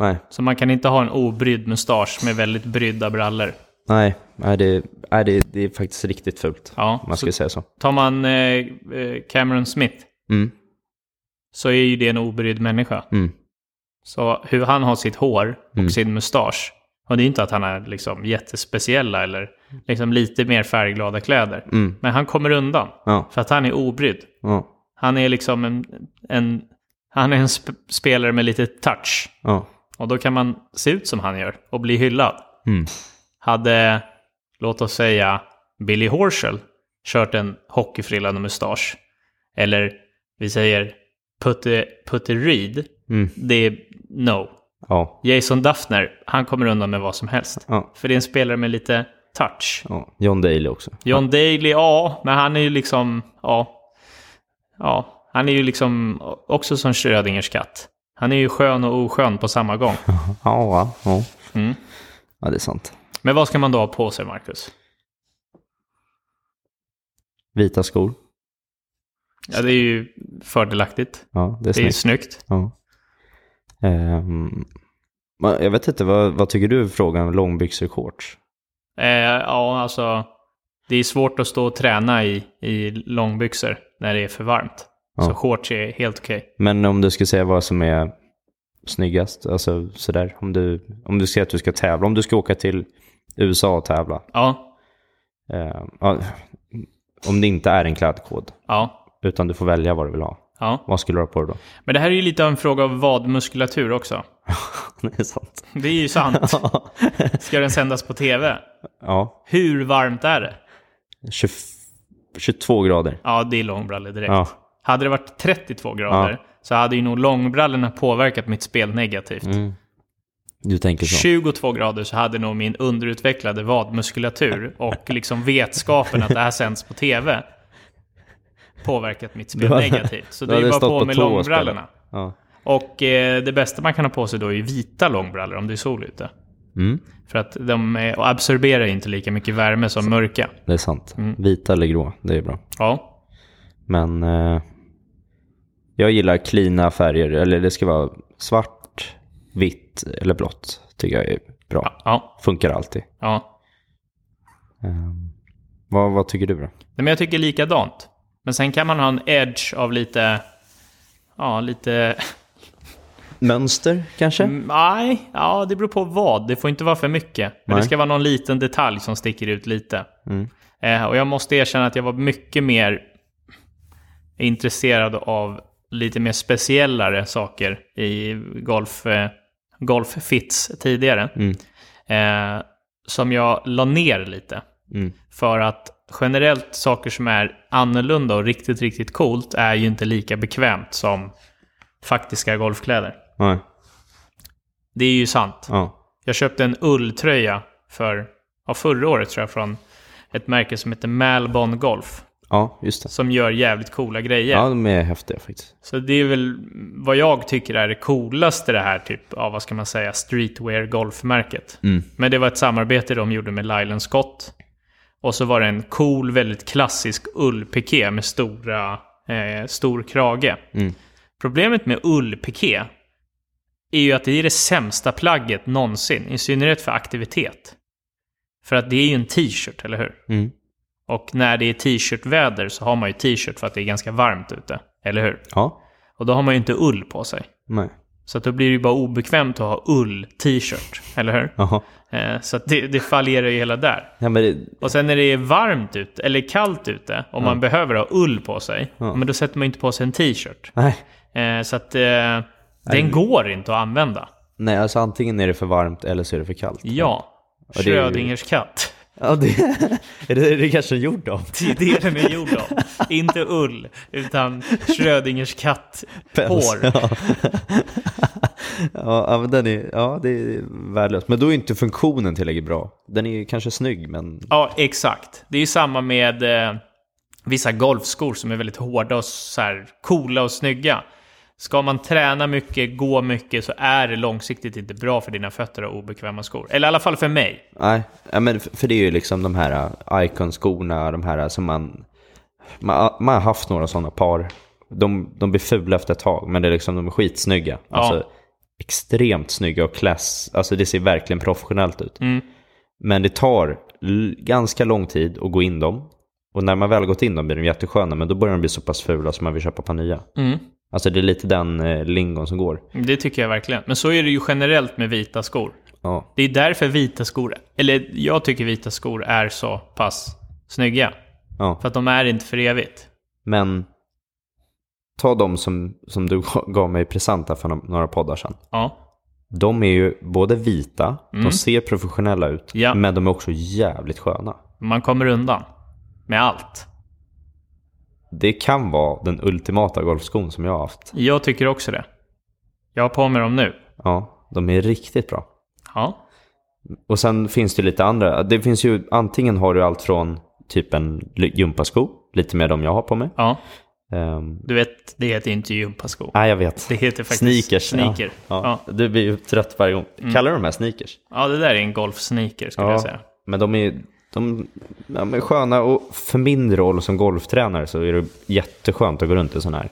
Nej, Så man kan inte ha en obrydd mustasch med väldigt brydda brallor. nej, nej, det, nej det, det är faktiskt riktigt fult. Ja, man ska säga så. tar man eh, eh, Cameron Smith Mm, så är ju det en obrydd människa. mm, Så hur han har sitt hår och Mm. sin mustasch. Och det är inte att han är liksom jättespeciella eller liksom lite mer färgglada kläder. mm, Men han kommer undan. ja, För att han är obrydd. ja, Han är liksom en, en, han är en sp spelare med lite touch. ja. Och då kan man se ut som han gör och bli hyllad. Mm, Hade, låt oss säga, Billy Horschel kört en hockeyfrillande mustasch. Eller vi säger Putte, Putte Reed. mm, Det är no. ja, Jason Duffner, han kommer undan med vad som helst. ja, För det är en spelare med lite touch. ja. John Daly också. John Daly, ja, men han är ju liksom, ja. Ja, han är ju liksom också som Schrödingers katt. Han är ju skön och oskön på samma gång. *laughs* Ja, ja. Mm. ja det är sant. Men vad ska man då ha på sig, Marcus? Vita skor. Ja, det är ju fördelaktigt. Ja, det är Det är snyggt. snyggt. Ja. Men jag vet inte, vad, vad tycker du i frågan om långbyxor shorts? Eh, ja, alltså. Det är svårt att stå och träna i, i långbyxor när det är för varmt. Ja. Så shorts är helt okej. Men om du skulle säga vad som är snyggast, alltså sådär, om du, om du säger att du ska tävla, om du ska åka till USA och tävla, Ja, eh, ja, om det inte är en klädkod, ja, utan du får välja vad du vill ha, ja. vad skulle du ha på dig då? Men det här är ju lite av en fråga av vadmuskulatur också. *laughs* det är sant. Det är ju sant. *laughs* Ska den sändas på tv? ja, Hur varmt är det? 20, 22 grader. Ja, det är långbrallor direkt. Ja. Hade det varit 32 grader så hade ju nog långbrallorna påverkat mitt spel negativt. Mm. Du tänker så? 22 grader så hade nog min underutvecklade vadmuskulatur *laughs* och liksom vetskapen att det här sänds på tv påverkat mitt spel hade- negativt. Så det är bara på på med långbrallorna. Ja. Och eh, det bästa man kan ha på sig då är vita långbrallor om det är sol ute. Mm, För att de är, absorberar inte lika mycket värme som mörka. det är sant. Mm. Vita eller grå, det är bra. Ja, Men eh, jag gillar cleana färger, eller det ska vara svart, vitt eller blått. Tycker jag är bra. ja, Funkar alltid. ja. Ehm, vad, vad tycker du då? Nej, men jag tycker likadant. Men sen kan man ha en edge av lite... Ja, lite... *laughs* Mönster kanske? Mm, Nej, ja, det beror på vad. Det får inte vara för mycket. Men det ska vara någon liten detalj som sticker ut lite. Mm. Eh, och jag måste erkänna att jag var mycket mer intresserad av lite mer speciellare saker i golf, eh, golffits tidigare. Mm. Eh, som jag la ner lite. Mm. För att generellt saker som är annorlunda och riktigt, riktigt coolt är ju inte lika bekvämt som faktiska golfkläder. Nej. Det är ju sant. Ja. Jag köpte en ulltröja för, ja, förra året tror jag, från ett märke som heter Malbon Golf. Ja, just det. Som gör jävligt coola grejer. Ja, de är häftiga faktiskt. Så det är väl vad jag tycker är det coolaste det här typ av, vad ska man säga, streetwear golfmärket. Mm. Men det var ett samarbete de gjorde med Lylan Scott. Och så var det en cool, väldigt klassisk ullpiké med stora, eh, stor krage. Mm. Problemet med ullpiké är ju att det är det sämsta plagget någonsin, i synnerhet för aktivitet. För att det är ju en t-shirt, eller hur? Mm. Och när det är t-shirtväder så har man ju t-shirt för att det är ganska varmt ute, eller hur? Ja. Och då har man ju inte ull på sig. Nej. Så att då blir det ju bara obekvämt att ha ull-t-shirt, eller hur? Jaha. Eh, så att det, det fallerar ju hela där. Ja, men det, Och sen när det är varmt ute, eller kallt ute, och man behöver ha ull på sig, Ja. men då sätter man inte på sig en t-shirt. nej. Eh, så att eh, den går inte att använda. Nej, alltså antingen är det för varmt eller så är det för kallt. Ja, är ju- Schrödingers katt. Ja, det *laughs* är det, är det kanske gjord av. Det är det den är gjord av. Inte ull, utan Schrödingers katt Päls. hår. Ja. *laughs* ja, ja, men den är, ja, det är värdelöst. Men då är inte funktionen tillräckligt bra. Den är ju kanske snygg, men Ja, exakt. Det är ju samma med eh, vissa golfskor som är väldigt hårda och så här coola och snygga. Ska man träna mycket, gå mycket, så är det långsiktigt inte bra för dina fötter och obekväma skor. Eller i alla fall för mig. nej. Ja, men för det är ju liksom de här uh, Icon-skorna, de här som man, man... Man har haft några sådana par. De, de blir fula efter ett tag, men det är liksom, de är skitsnygga. Alltså, extremt snygga och klass. Alltså det ser verkligen professionellt ut. Mm. Men det tar ganska lång tid att gå in dem. Och när man väl gått in dem blir de jättesköna, men då börjar de bli så pass fula som man vill köpa ett par nya. Mm. Alltså det är lite den eh, lingon som går. Det tycker jag verkligen. Men så är det ju generellt med vita skor. Ja, Det är därför vita skor, eller jag tycker vita skor är så pass snygga. ja. För att de är inte för evigt. Men ta de som, som du *laughs* gav mig i present här för några poddar sedan. Ja. De är ju både vita, de ser professionella ut, Ja. men de är också jävligt sköna. Man kommer undan. Med allt. Det kan vara den ultimata golfskon som jag har haft. Jag tycker också det. Jag har på mig dem nu. Ja, de är riktigt bra. Ja. Och sen finns det lite andra. Det finns ju, antingen har du allt från typ en gympasko, lite mer de jag har på mig. Ja. Ehm, Du vet, det heter inte gympasko. nej, jag vet. Det heter faktiskt Sneakers. sneaker. Ja. Ja. Ja. Du blir ju trött varje gång. Kallar du de här sneakers? Ja, det där är en golfsneaker skulle jag säga. Men de är, de, de är sköna och för min roll som golftränare så är det jätteskönt att gå runt i sån här.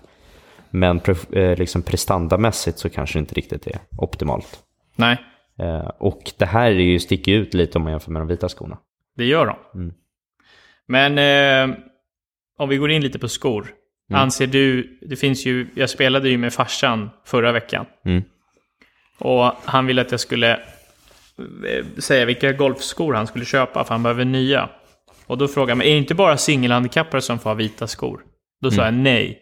Men pre, eh, liksom prestandamässigt så kanske det inte riktigt är optimalt. Nej, Eh, och det här är ju, sticker ut lite om man jämför med de vita skorna. det gör de. Mm. Men eh, om vi går in lite på skor. Anser du, det finns ju, jag spelade ju med farsan förra veckan. Mm. Och han ville att jag skulle säga vilka golfskor han skulle köpa, för han behöver nya. Och då frågade mig, är det inte bara singelhandikappare som får ha vita skor? Då sa jag nej.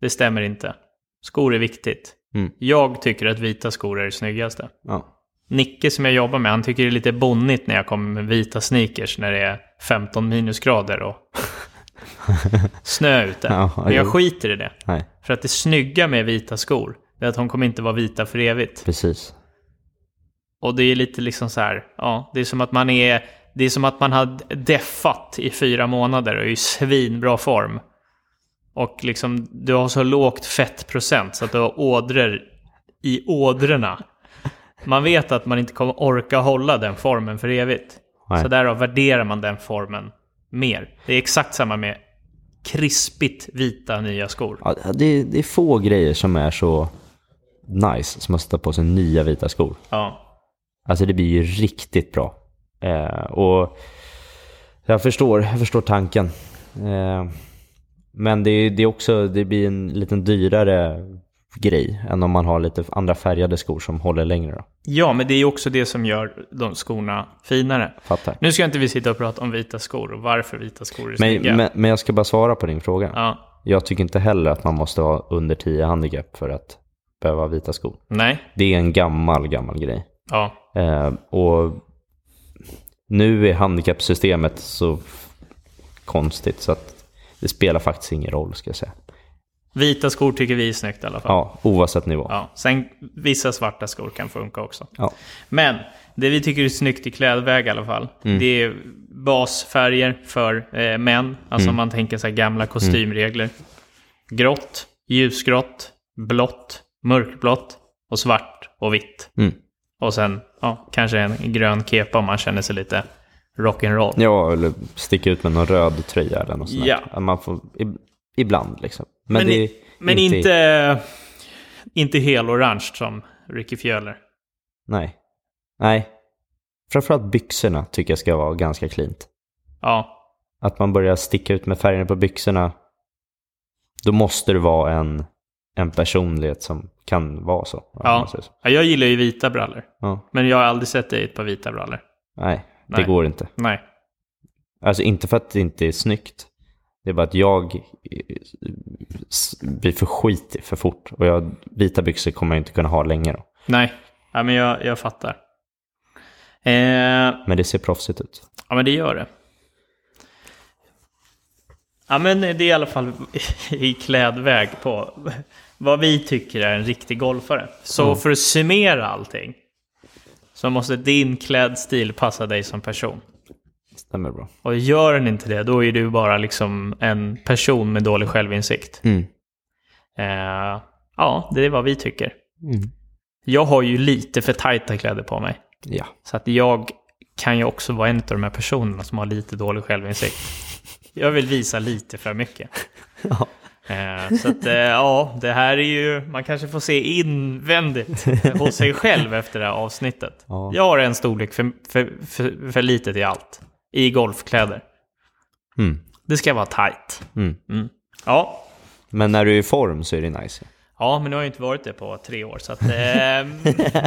Det stämmer inte. Skor är viktigt. Mm. Jag tycker att vita skor är det snyggaste. Ja. Nicke som jag jobbar med, han tycker det är lite bonnigt när jag kommer med vita sneakers när det är 15 minusgrader och *laughs* snö ute. Ja, Men jag skiter i det. Nej, För att det snygga med vita skor, är att de kommer inte vara vita för evigt. precis. Och det är lite liksom så här, ja, det är som att man är, det är som att man har deffat i fyra månader och är i svinbra form. Och liksom, du har så lågt fettprocent så att du har ådror i ådrorna. Man vet att man inte kommer orka hålla den formen för evigt. Nej. Så därav värderar man den formen mer. Det är exakt samma med krispigt vita nya skor. Ja, det, det är få grejer som är så nice som att sätta på sig nya vita skor. Ja. Alltså det blir ju riktigt bra. Eh, och jag förstår, jag förstår tanken. Eh, men det, är- det är också, det blir en liten dyrare grej än om man har lite andra färgade skor som håller längre. Då. ja, men det är också det som gör de skorna finare. Fattar. Nu ska inte vi sitta och prata om vita skor och varför vita skor är. Men, men, men jag ska bara svara på din fråga. Ja, Jag tycker inte heller att man måste ha under 10 handikapp för att behöva vita skor. nej, Det är en gammal, gammal grej. ja, och nu är handikappsystemet så konstigt så att det spelar faktiskt ingen roll ska jag säga. vita skor tycker vi är snyggt i alla fall. Ja, oavsett nivå. Ja, sen vissa svarta skor kan funka också. Ja. Men det vi tycker är snyggt i klädväg i alla fall, Mm. det är basfärger för eh, män. Alltså Mm. om man tänker sig gamla kostymregler. Grått, ljusgrått, blått, mörkblått och svart och vitt. Mm. Och sen ja, kanske en grön kepa om man känner sig lite rock'n'roll. ja, eller sticka ut med någon röd tröja eller något sånt. Ja. Man får, ib- ibland liksom. Men, Men, i, men inte, inte helorange som Ricky Fjöller. Nej. Nej. Framförallt byxorna tycker jag ska vara ganska cleant. Ja, Att man börjar sticka ut med färgerna på byxorna. Då måste det vara en, en personlighet som kan vara så. Ja. så. Ja, jag gillar ju vita brallor. ja. Men jag har aldrig sett dig i ett par vita brallor. Nej, det Nej. går inte. Nej. Alltså inte för att det inte är snyggt. Det är bara att jag blir för skitig för fort. Och jag, vita byxor kommer jag inte kunna ha länge då. Nej. Ja, men jag, jag fattar. Eh, Men det ser proffsigt ut. ja, men det gör det. Ja, men det är i alla fall *laughs* i klädväg på vad vi tycker är en riktig golfare. Så för att summera allting så måste din klädstil passa dig som person. Stämmer bra. Och gör den inte det, då är du bara liksom en person med dålig självinsikt. Mm. Eh, ja, det är vad vi tycker. Mm. Jag har ju lite för tajta kläder på mig. Ja. Så att jag kan ju också vara en av de här personerna som har lite dålig självinsikt. *laughs* Jag vill visa lite för mycket. Ja. Eh, så att, eh, ja, det här är ju, man kanske får se invändigt *laughs* hos sig själv efter det här avsnittet. Ja. Jag har en storlek för, för, för, för litet i allt. I golfkläder. Mm. Det ska vara tight. Mm. Mm. Ja. Men när du är i form så är det nice. Ja, men nu har jag inte varit det på tre år, så att eh,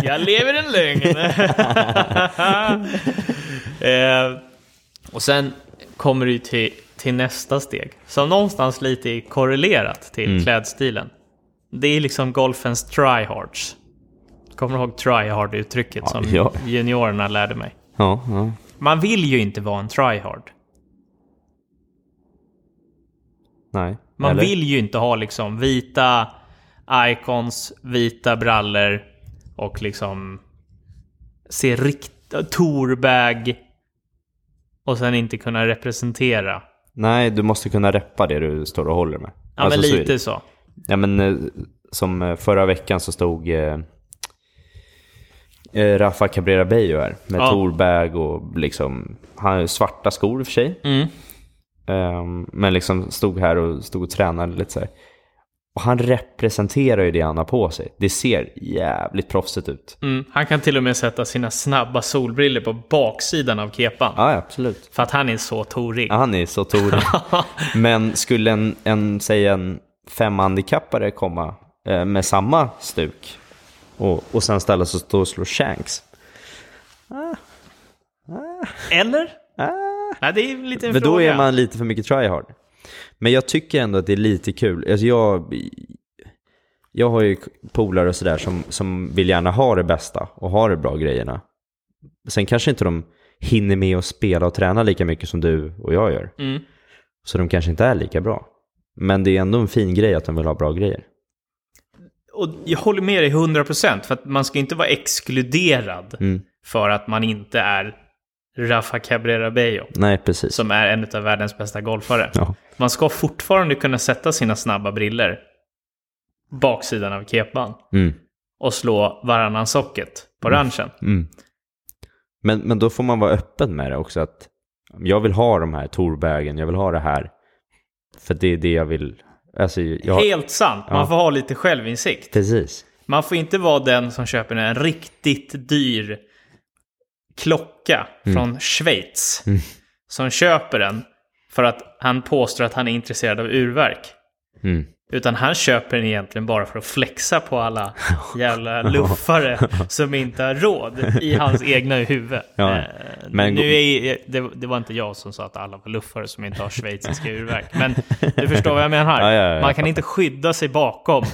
jag lever en lögn. *laughs* *laughs* eh, och sen kommer du till, till nästa steg, som någonstans lite är korrelerat till Mm. klädstilen. Det är liksom golfens tryhards. Kommer du ihåg tryhard-uttrycket Ja, som ja. juniorerna lärde mig? Ja, ja. Man vill ju inte vara en tryhard. Nej. Man Eller? vill ju inte ha liksom vita icons, vita brallor och liksom se rikt... Torbag och sen inte kunna representera. Nej, du måste kunna reppa det du står och håller med. Ja, Alltså, men så lite det. så. Ja, men eh, som eh, förra veckan så stod eh, eh, Rafa Cabrera Bello här med Ja. torbag och liksom, han har svarta skor i och för sig. Mm. Ehm, men liksom stod här och stod och tränade lite så här. Och han representerar ju det han har på sig. Det ser jävligt proffsigt ut. Mm, han kan till och med sätta sina snabba solbriller på baksidan av kepan. Ja, absolut. För att han är så torig. Ja, han är så torig. *laughs* Men skulle en, en säg en femhandikappare komma eh, med samma stuk och, och sen ställa sig och stå och slå shanks. Eller? Ah. Nej, det är en liten Men fråga. då är man lite för mycket tryhard. Men jag tycker ändå att det är lite kul. Alltså jag, jag har ju polare och sådär som, som vill gärna ha det bästa och ha de bra grejerna. Sen kanske inte de hinner med att spela och träna lika mycket som du och jag gör. Mm. Så de kanske inte är lika bra. Men det är ändå en fin grej att de vill ha bra grejer. Och jag håller med dig 100% för att man ska inte vara exkluderad Mm. för att man inte är Rafa Cabrera Bello, Nej, precis. som är en av världens bästa golfare. Ja. Man ska fortfarande kunna sätta sina snabba briller baksidan av kepan Mm. och slå varannan socket på ranchen. Mm. Men, men då får man vara öppen med det också. att Jag vill ha de här torbägen, jag vill ha det här. För det är det jag vill. Alltså, jag, Helt sant, man Ja. får ha lite självinsikt. Precis. Man får inte vara den som köper en riktigt dyr klocka från Schweiz. Som köper den för att han påstår att han är intresserad av urverk. Mm. Utan han köper den egentligen bara för att flexa på alla *laughs* jävla luffare som inte har råd i hans egna huvud. *laughs* Ja, Eh, men- nu är, det, det var inte jag som sa att alla var luffare som inte har schweiziska urverk. Men du förstår vad jag menar. *laughs* Ja, ja, Man kan inte skydda sig bakom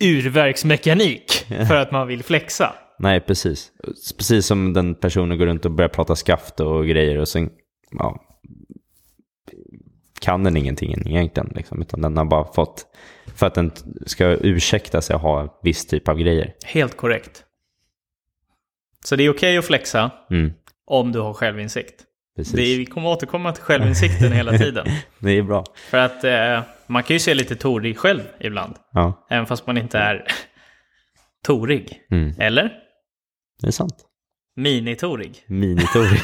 urverksmekanik för att man vill flexa. Nej, precis. Precis som den personen går runt och börjar prata skaft och grejer och sen ja, kan den ingenting egentligen. Liksom, utan den har bara fått, för att den ska ursäkta sig att ha viss typ av grejer. Helt korrekt. Så det är okej att flexa Mm, om du har självinsikt. precis. Det är, vi kommer återkomma till självinsikten hela tiden. *laughs* Det är bra. För att eh, man kan ju se lite torig själv ibland. Ja, Även fast man inte är *laughs* torig. mm, Eller? Det är sant. Minitorig. Minitorig.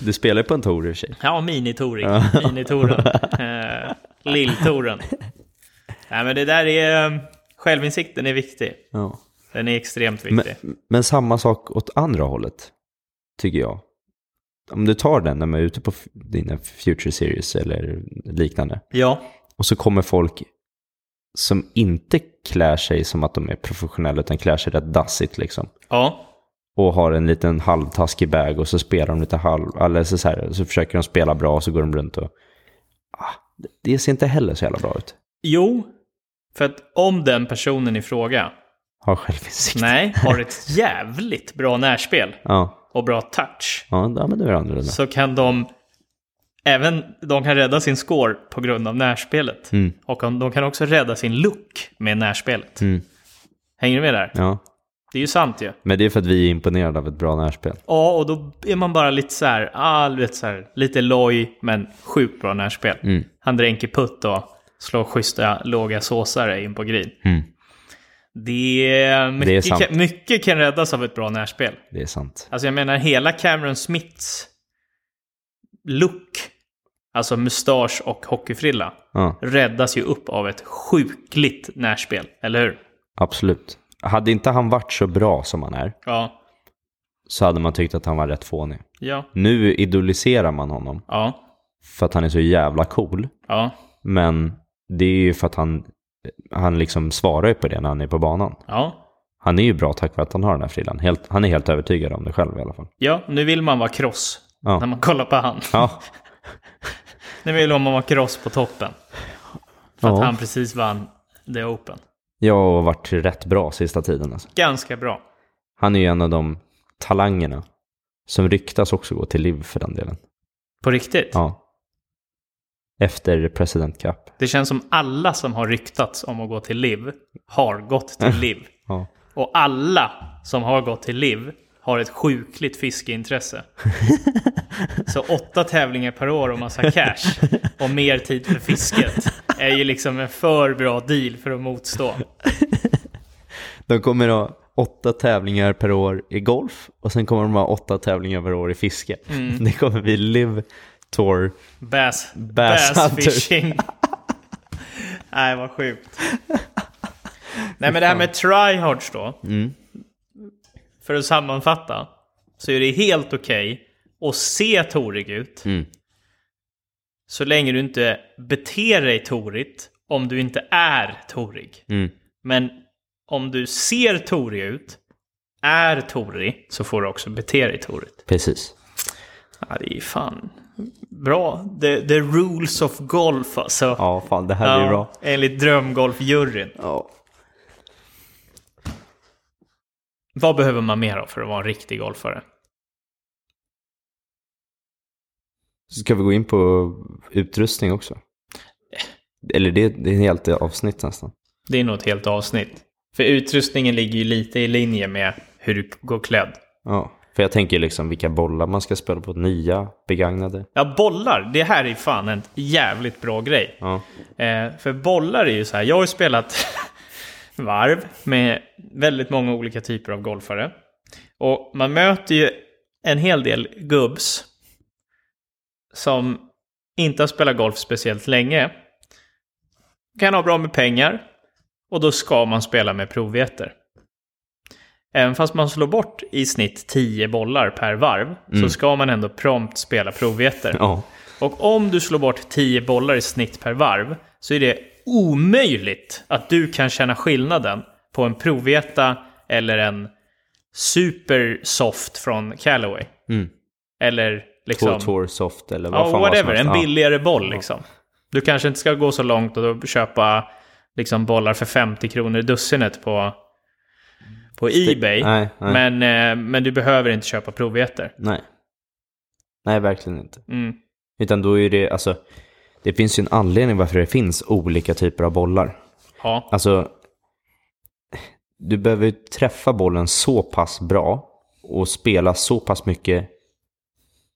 *laughs* du spelar ju på en tor i och för sig. Ja, minitorig. Minitoren. *laughs* Eh, Lilltoren. Nej, men det där är... eh, Självinsikten är viktig. Ja. Den är extremt Men, viktig. men samma sak åt andra hållet, tycker jag. Om du tar den när man är ute på dina Future Series eller liknande. Ja. Och så kommer folk som inte klär sig som att de är professionella utan klär sig rätt dassigt liksom. Ja. Och har en liten halvtaskig bag och så spelar de lite halv, eller så, så, här, så försöker de spela bra och så går de runt och... Ah, det- ser inte heller så jävla bra ut. Jo. För att om den personen i fråga, Har självinsikt. nej, *laughs* har ett jävligt bra närspel Ja, och bra touch. ja, ja men det är annorlunda. så kan de även de kan rädda sin score på grund av närspelet. Mm. Och de kan också rädda sin look med närspelet. Mm. Hänger du med där? Ja, Det är ju sant ju. men det är för att vi är imponerade av ett bra närspel. Ja, och då är man bara lite så här, ah, vet så här, lite loj, men sjukt bra närspel. Mm. Han dränker putt och slår schyssta låga såsare in på green. Mm. Det är, mycket, Det är sant. kan, mycket kan räddas av ett bra närspel. Det är sant. Alltså jag menar hela Cameron Smiths look, alltså mustasch och hockeyfrilla, Ja, räddas ju upp av ett sjukligt närspel, eller hur? absolut. Hade inte han varit så bra som han är Ja, så hade man tyckt att han var rätt fånig. ja, Nu idoliserar man honom ja, för att han är så jävla cool. ja, Men det är ju för att han, han liksom svarar ju på det när han är på banan. ja. Han är ju bra tack vare att han har den här frillan. Helt, han är helt övertygad om det själv i alla fall. Ja, nu vill man vara kross Ja. när man kollar på han. Ja, *laughs* Nu vill man vara kross på toppen. För att Ja. han precis vann The Open. jag har varit rätt bra sista tiden alltså. Ganska bra. Han är ju en av de talangerna som ryktas också gå till LIV för den delen. På riktigt. Ja. Efter President Cup. Det känns som alla som har ryktats om att gå till LIV har gått till *laughs* LIV. Ja. Och alla som har gått till LIV har ett sjukligt fiskeintresse. *laughs* Så åtta tävlingar per år och massa cash och mer tid för fisket är ju liksom en för bra deal för att motstå. De kommer ha åtta tävlingar per år i golf och sen kommer de ha åtta tävlingar per år i fiske. Det kommer bli LIV Tour. Bass, Bass bass, fishing. *laughs* Nej, vad sjukt. Nej, men det här med tryhards då. Mm. För att sammanfatta. Så är det helt okej att se torig ut. Mm. Så länge du inte beter dig torigt om du inte är torig. Mm. Men om du ser torig ut, är torig, så får du också bete dig torigt. Precis. Ja, det är fan bra. The, the rules of golf alltså. Ja, fan det här blir bra. Enligt drömgolfjuryn. Ja. Vad behöver man mer av för att vara en riktig golfare? Ska vi gå in på utrustning också? Eller det, det är en helt avsnitt nästan. Det är nog ett helt avsnitt. För utrustningen ligger ju lite i linje med hur du går klädd. Ja, för jag tänker liksom vilka bollar man ska spela på. Nya, begagnade. Ja, bollar. Det här är fan en jävligt bra grej. Ja. Eh, för bollar är ju så här. Jag har ju spelat *laughs* varv med väldigt många olika typer av golfare. Och man möter ju en hel del gubbs som inte har spelat golf speciellt länge. Kan ha bra med pengar. Och då ska man spela med provveter. Även fast man slår bort i snitt 10 bollar per varv så ska man ändå prompt spela provveter. Ja. Och om du slår bort 10 bollar i snitt per varv så är det omöjligt att du kan känna skillnaden på en provveta eller en supersoft från Callaway. Mm. Eller liksom... Tour Soft eller vad Ja, fan whatever. En billigare boll liksom. Du kanske inte ska gå så långt och köpa liksom bollar för 50 kronor dussinet på, på Ebay. Nej, nej. Men, eh, men du behöver inte köpa provveter. Nej. Nej, verkligen inte. Mm. Utan då är det, alltså, det finns ju en anledning varför det finns olika typer av bollar. Ja. Alltså, du behöver träffa bollen så pass bra och spela så pass mycket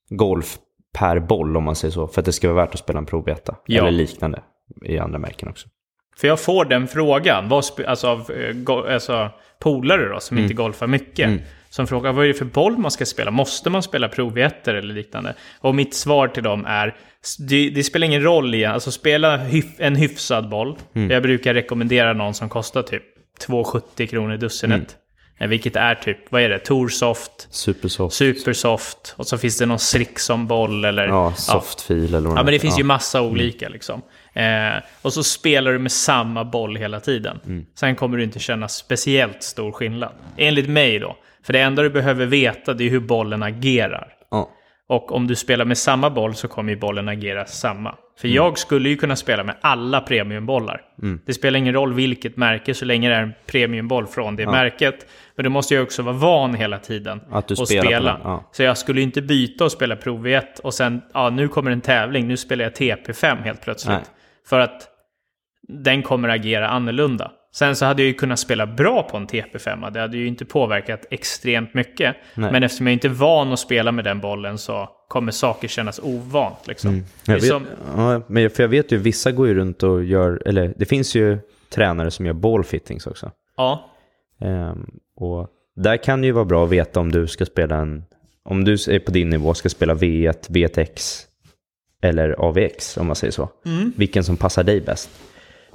golf per boll om man säger så, för att det ska vara värt att spela en provbeta. Ja. Eller liknande i andra märken också. För jag får den frågan, vad alltså av eh, alltså, polare då, som inte golfar mycket. Som frågar vad är det för boll man ska spela? Måste man spela provjetter eller liknande? Och mitt svar till dem är, det, det spelar ingen roll igen. Alltså spela hyf- en hyfsad boll. Jag brukar rekommendera någon som kostar typ 2,70 kronor dussinet. Eh, Vilket är typ, vad är det? Torsoft, Supersoft. Supersoft och så finns det någon Srixon-boll eller... Ja, softfil eller vad Ja, men det finns ju massa olika liksom. Eh, och så spelar du med samma boll hela tiden. Sen kommer du inte känna speciellt stor skillnad. Enligt mig då. För det enda du behöver veta det är hur bollen agerar. Ja. Och om du spelar med samma boll så kommer ju bollen agera samma. För jag skulle ju kunna spela med alla premiumbollar. Det spelar ingen roll vilket märke så länge det är en premiumboll från det märket. Men då måste jag också vara van hela tiden Att du och spela. ja. Så jag skulle inte byta och spela prov 1 och sen, ja nu kommer en tävling, nu spelar jag TP5 helt plötsligt. Nej. För att den kommer agera annorlunda. Sen så hade jag ju kunnat spela bra på en TP5. Det hade ju inte påverkat extremt mycket. Nej. Men eftersom jag inte är van att spela med den bollen så kommer saker kännas ovant. Liksom. Är Jag vet, som, ja, men för jag vet ju, vissa går ju runt och gör, eller det finns ju tränare som gör ballfittings också. ja, Ehm, och där kan det ju vara bra att veta om du ska spela en, om du är på din nivå ska spela V1, VTX eller AVX om man säger så. Vilken som passar dig bäst.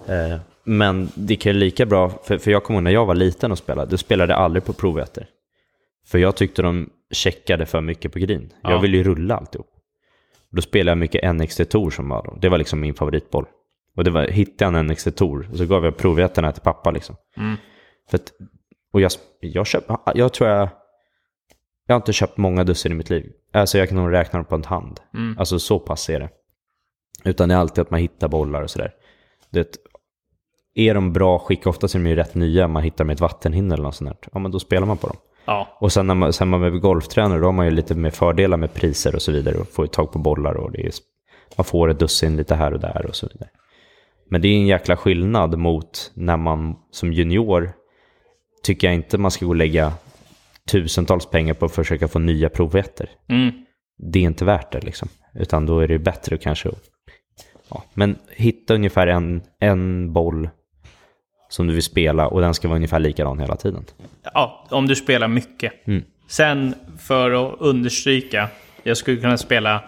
Eh, men det kan ju lika bra, för, för jag kommer ihåg när jag var liten och spelade, då spelade jag aldrig på provetter. För jag tyckte de checkade för mycket på green. Ja. Jag ville ju rulla alltihop. Då spelade jag mycket NXT Tour som var då. Det var liksom min favoritboll. Och det var, hittade jag en NXT Tour och så gav jag provvetterna till pappa liksom. För att, och jag, jag, köp, jag tror jag, jag har inte köpt många dussin i mitt liv. Alltså jag kan nog räkna dem på en hand. Alltså så pass är det. Utan det är alltid att man hittar bollar och sådär. Är de bra skick, oftast är de ju rätt nya, man hittar med ett vattenhinder eller något sånt där. Ja men då spelar man på dem. ja, Och sen när man, sen man är golftränare då har man ju lite mer fördelar med priser och så vidare och får ju tag på bollar och det är, man får ett dussin lite här och där och så vidare. Men det är en jäkla skillnad mot när man som junior tycker jag inte man ska gå och lägga tusentals pengar på att försöka få nya provetter. mm, Det är inte värt det liksom. Utan då är det bättre kanske ja, men hitta ungefär en, en boll som du vill spela och den ska vara ungefär likadan hela tiden. ja, om du spelar mycket. Mm. Sen för att understryka, jag skulle kunna spela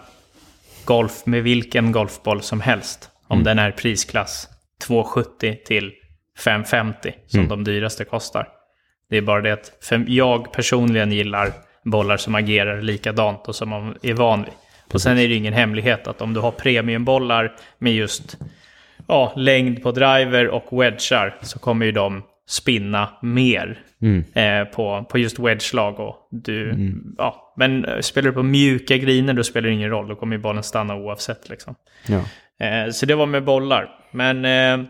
golf med vilken golfboll som helst. Om den är prisklass 270 till 550 som de dyraste kostar. Det är bara det att jag personligen gillar bollar som agerar likadant och som man är van vid. Och sen är det ingen hemlighet att om du har premiumbollar med just ja, längd på driver och wedgar så kommer ju de spinna mer eh, på, på just wedge-slag. Och du, ja, men eh, spelar du på mjuka griner då spelar det ingen roll. Då kommer ju bollen stanna oavsett. Liksom. Ja. Eh, så det var med bollar. Men eh,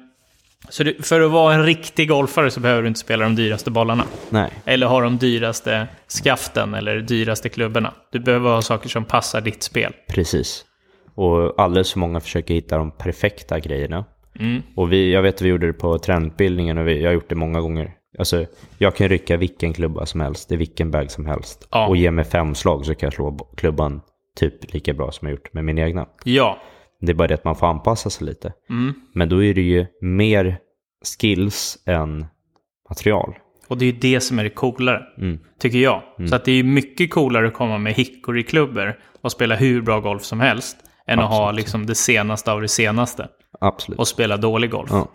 så du, för att vara en riktig golfare så behöver du inte spela de dyraste bollarna. Nej, Eller ha de dyraste skaften eller dyraste klubborna. Du behöver ha saker som passar ditt spel. precis. Och alldeles för många försöker hitta de perfekta grejerna. Mm. Och vi, jag vet att vi gjorde det på tränutbildningen och vi, jag har gjort det många gånger. Alltså, jag kan rycka vilken klubba som helst, är vilken bag som helst. Ja. Och ge mig fem slag så kan jag slå klubban typ lika bra som jag gjort med min egna. Ja. Det är bara det att man får anpassa sig lite. Mm. Men då är det ju mer skills än material. Och det är ju det som är det coolare. Mm. Tycker jag. Så att det är ju mycket coolare att komma med hickory-klubbor och spela hur bra golf som helst. Än att ha Absolut. liksom det senaste av det senaste. Absolut. Och spela dålig golf. Ja.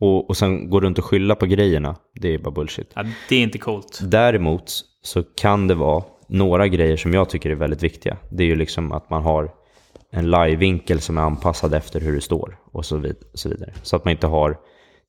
Och, och sen gå runt och skylla på grejerna, det är bara bullshit. Ja, det är inte coolt. Däremot så kan det vara några grejer som jag tycker är väldigt viktiga. Det är ju liksom att man har en live-vinkel som är anpassad efter hur det står och så, vid, så vidare. Så att man inte har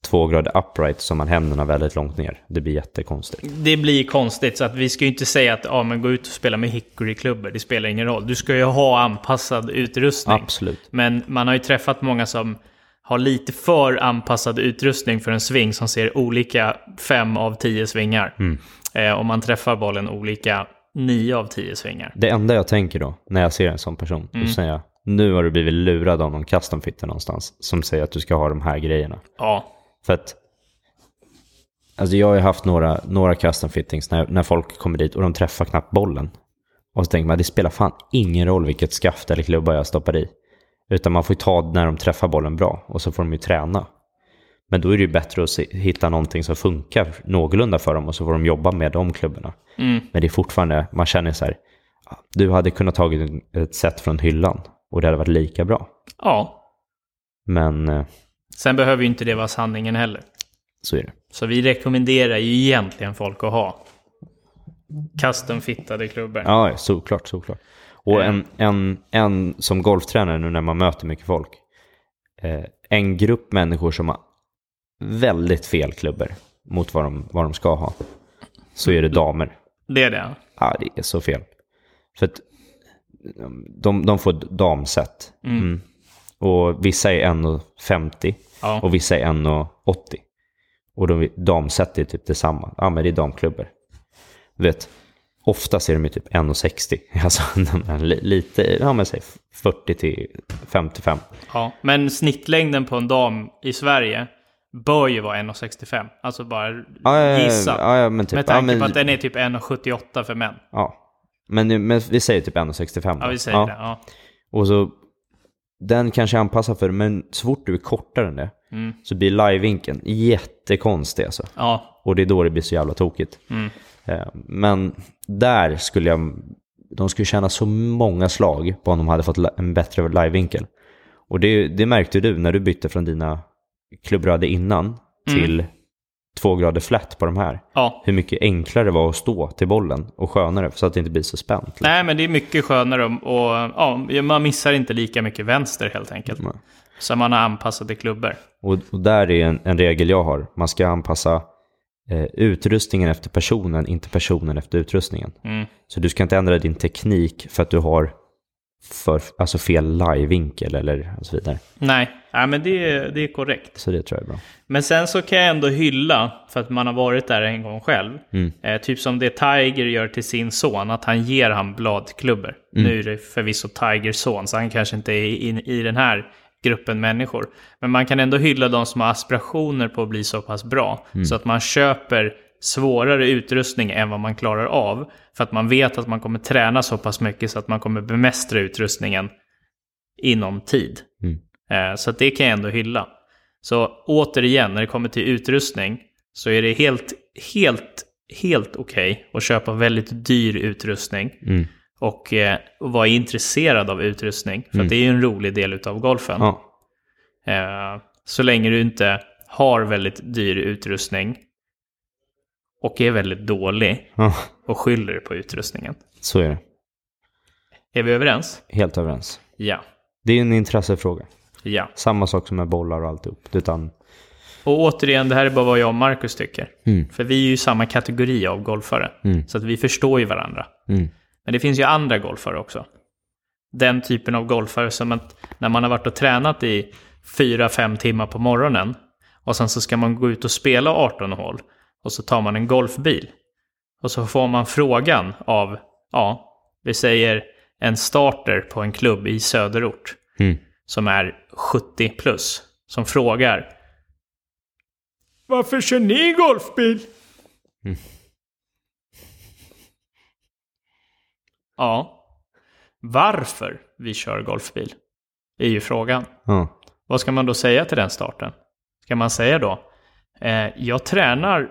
två grader upright som man händerna väldigt långt ner. Det blir jättekonstigt. Det blir konstigt, så att vi ska ju inte säga att ja, men gå ut och spela med hickory-klubbor. Det spelar ingen roll. Du ska ju ha anpassad utrustning. Absolut. Men man har ju träffat många som har lite för anpassad utrustning för en sving som ser olika fem av tio svingar. Eh, och man träffar bollen olika nio av tio svingar. Det enda jag tänker då, när jag ser en sån person, då säger jag nu har du blivit lurad av någon custom fitter någonstans som säger att du ska ha de här grejerna. Ja, För att alltså jag har ju haft några, några custom fittings när, när folk kommer dit och de träffar knappt bollen. Och så tänker man det spelar fan ingen roll vilket skaft eller klubba jag stoppar i. Utan man får ju ta när de träffar bollen bra och så får de ju träna. Men då är det ju bättre att se, hitta någonting som funkar någorlunda för dem och så får de jobba med de klubborna. Mm. Men det är fortfarande, man känner så här, "Ja, du hade kunnat tagit ett set från hyllan och det hade varit lika bra. ja. Men eh, Sen behöver ju inte det vara sanningen heller. så är det. Så vi rekommenderar ju egentligen folk att ha custom-fittade klubbor. Ja, såklart, såklart. Och en, en, en som golftränare nu när man möter mycket folk. Eh, en grupp människor som har väldigt fel klubbor mot vad de, vad de ska ha. Så är det damer. Det är det. Ja, det är så fel. För att de, de får damset. Mm. Och vissa är 1,50 Ja. och vissa är 1,80. Och de, damset är typ detsamma. Ja, men det är damklubbor. Du vet, oftast är de ju typ 1,60. *laughs* Alltså lite, ja men säg 40 till 55. Ja, men snittlängden på en dam i Sverige bör ju vara 1,65. Alltså bara Ja, gissa. ja, ja, men typ, Med tanke men, på att den är typ 1,78 för män. ja. Men, men vi säger typ 1,65. Ja, vi säger det. Och så, den kanske är anpassad för det, men så fort du är kortare än det Mm. så blir live-vinkeln jättekonstig alltså. ja. Och det är då det blir så jävla tokigt. Mm. Eh, Men där skulle jag, de skulle tjäna så många slag på om de hade fått en bättre live-vinkel. Och det, det märkte du när du bytte från dina klubbröder innan till två grader flat på de här. ja. Hur mycket enklare det var att stå till bollen och skönare så att det inte blir så spänt. liksom. Nej, men det är mycket skönare och ja, man missar inte lika mycket vänster helt enkelt. Nej. Så man har anpassade klubbor. Och, och där är en, en regel jag har. Man ska anpassa eh, utrustningen efter personen, inte personen efter utrustningen. Mm. Så du ska inte ändra din teknik för att du har för, alltså fel live-vinkel eller och så vidare. Nej, nej men det, är- det är korrekt. Så det tror jag är bra. Men sen så kan jag ändå hylla, för att man har varit där en gång själv. Mm. Eh, typ som det Tiger gör till sin son, att han ger han bladklubbor. Mm. Nu är det förvisso Tigers son, så han kanske inte är in, i den här gruppen människor. Men man kan ändå hylla de som har aspirationer på att bli så pass bra. Mm. Så att man köper svårare utrustning än vad man klarar av. För att man vet att man kommer träna så pass mycket så att man kommer bemästra utrustningen inom tid. Mm. Eh, Så att det kan jag ändå hylla. Så återigen, när det kommer till utrustning så är det helt, helt, helt okej att köpa väldigt dyr utrustning. Mm. och, eh, och vara intresserad av utrustning. För att det är ju en rolig del av golfen. Ja. Eh, så länge du inte har väldigt dyr utrustning och är väldigt dålig ja, och skyller på utrustningen. så är det. Är vi överens? Helt överens. Ja. Det är en intressefråga. Ja. Samma sak som med bollar och alltihop. Utan, Och återigen, det här är bara vad jag och Marcus tycker. Mm. För vi är ju samma kategori av golfare. Mm. Så att vi förstår ju varandra. mm, Men det finns ju andra golfare också. Den typen av golfare som att när man har varit och tränat i 4-5 timmar på morgonen och sen så ska man gå ut och spela 18 hål och så tar man en golfbil. Och så får man frågan av, ja, vi säger en starter på en klubb i söderort mm. som är 70 plus som frågar Varför kör ni golfbil? *laughs* Ja. Varför vi kör golfbil är ju frågan. Ja. Vad ska man då säga till den starten? Ska man säga då? Eh, jag tränar,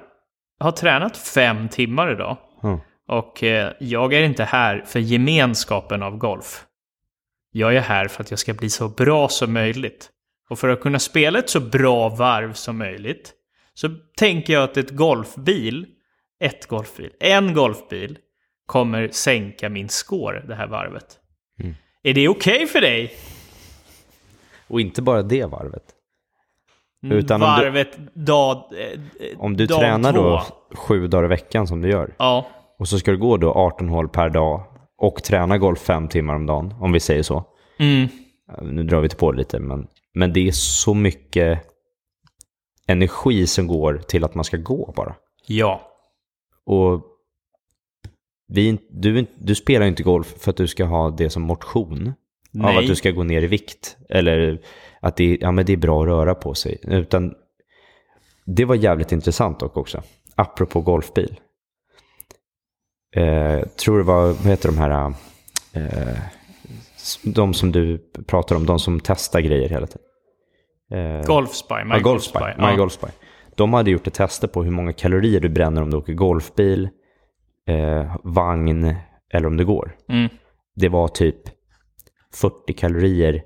har tränat fem timmar idag. Ja. Och eh, jag är inte här för gemenskapen av golf. Jag är här för att jag ska bli så bra som möjligt. Och för att kunna spela ett så bra varv som möjligt så tänker jag att ett golfbil, ett golfbil, en golfbil kommer sänka min score det här varvet. Mm. Är det okej för dig? Och inte bara det varvet. Utan om du- varvet dag, eh, Om du dag tränar två. då sju dagar i veckan som du gör. Ja, Och så ska du gå då 18 hål per dag och träna golf fem timmar om dagen, om vi säger så. mm, Nu drar vi till på det lite, men, men det är så mycket energi som går till att man ska gå bara. ja, Och vi, du, du spelar inte golf för att du ska ha det som motion. Av Nej. att du ska gå ner i vikt. Eller att det, ja, men det är bra att röra på sig. Utan det var jävligt intressant dock också. Apropå golfbil. Eh, tror det var, vad heter de här, eh, de som du pratar om, de som testar grejer hela tiden. Eh, Golfspy, My Ja, Golfspy. Golfspy. ja. Golfspy. De hade gjort ett tester på hur många kalorier du bränner om du åker golfbil, eh, vagn eller om du går. Mm. Det var typ 40 kalorier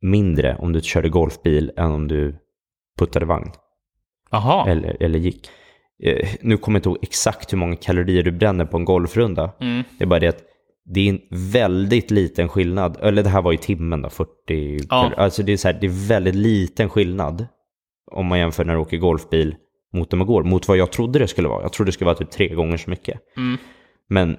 mindre om du körde golfbil än om du puttade vagn Jaha. eller, eller gick. Eh, nu kommer jag inte ihåg exakt hur många kalorier du bränner på en golfrunda. Mm. Det är bara det att det är en väldigt liten skillnad. Eller det här var i timmen då, 40 Ja. Alltså det är, så här, det är väldigt liten skillnad om man jämför när du åker golfbil mot när man går. Mot vad jag trodde det skulle vara. Jag trodde det skulle vara typ tre gånger så mycket. Mm. Men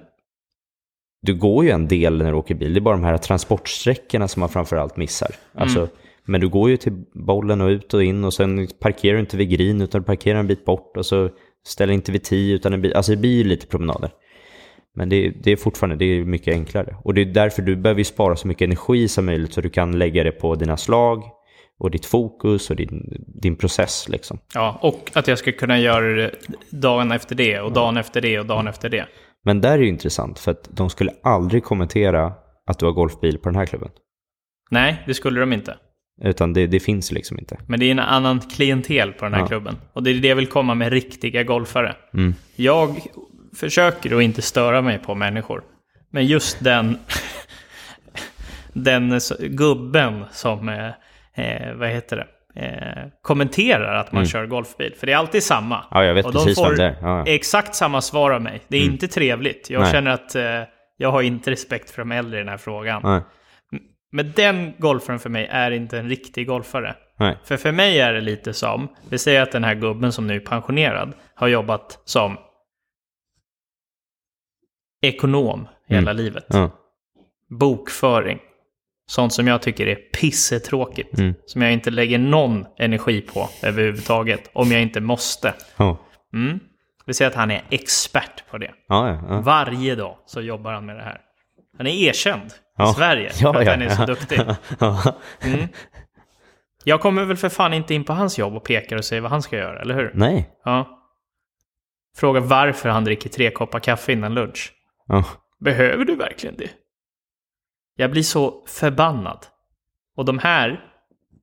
du går ju en del när du åker bil. Det är bara de här transportsträckorna som man framförallt missar. Alltså, Men du går ju till bollen och ut och in och sen parkerar du inte vid green utan du parkerar en bit bort och så ställer inte vid tio utan en bit. Alltså det blir ju lite promenader. Men det, det är fortfarande det är mycket enklare. Och det är därför du behöver spara så mycket energi som möjligt så du kan lägga det på dina slag och ditt fokus och din, din process liksom. Ja, och att jag ska kunna göra det dagen efter det och dagen efter det och dagen efter det. Men där är det intressant för att de skulle aldrig kommentera att du har golfbil på den här klubben. Nej, det skulle de inte. Utan det, det finns liksom inte. Men det är en annan klientel på den här Ja. klubben. Och det är det jag vill komma med riktiga golfare. Mm. Jag försöker att inte störa mig på människor. Men just den, *laughs* den gubben som, eh, vad heter det, eh, kommenterar att man kör golfbil. För det är alltid samma. Mm. Ja, jag vet Och de precis får vem det. Ja, exakt samma svar av mig. Det är inte trevligt. Jag Nej. känner att eh, jag har inte respekt för de äldre i den här frågan. Nej, Men den golfaren för mig är inte en riktig golfare. nej. För för mig är det lite som, vi säger att den här gubben som nu är pensionerad har jobbat som ekonom hela livet. Ja. Bokföring. Sånt som jag tycker är pissetråkigt. Mm. Som jag inte lägger någon energi på överhuvudtaget. Om jag inte måste. Ja. Mm. Vi säger att han är expert på det. Ja, ja, ja. Varje dag så jobbar han med det här. Han är erkänd Ja. i Sverige Ja, för att ja, han är så ja. duktig. *laughs* ja. Mm. Jag kommer väl för fan inte in på hans jobb och pekar och säger vad han ska göra, eller hur? Nej. Ja. Fråga varför han dricker tre koppar kaffe innan lunch. Behöver du verkligen det? Jag blir så förbannad. Och de här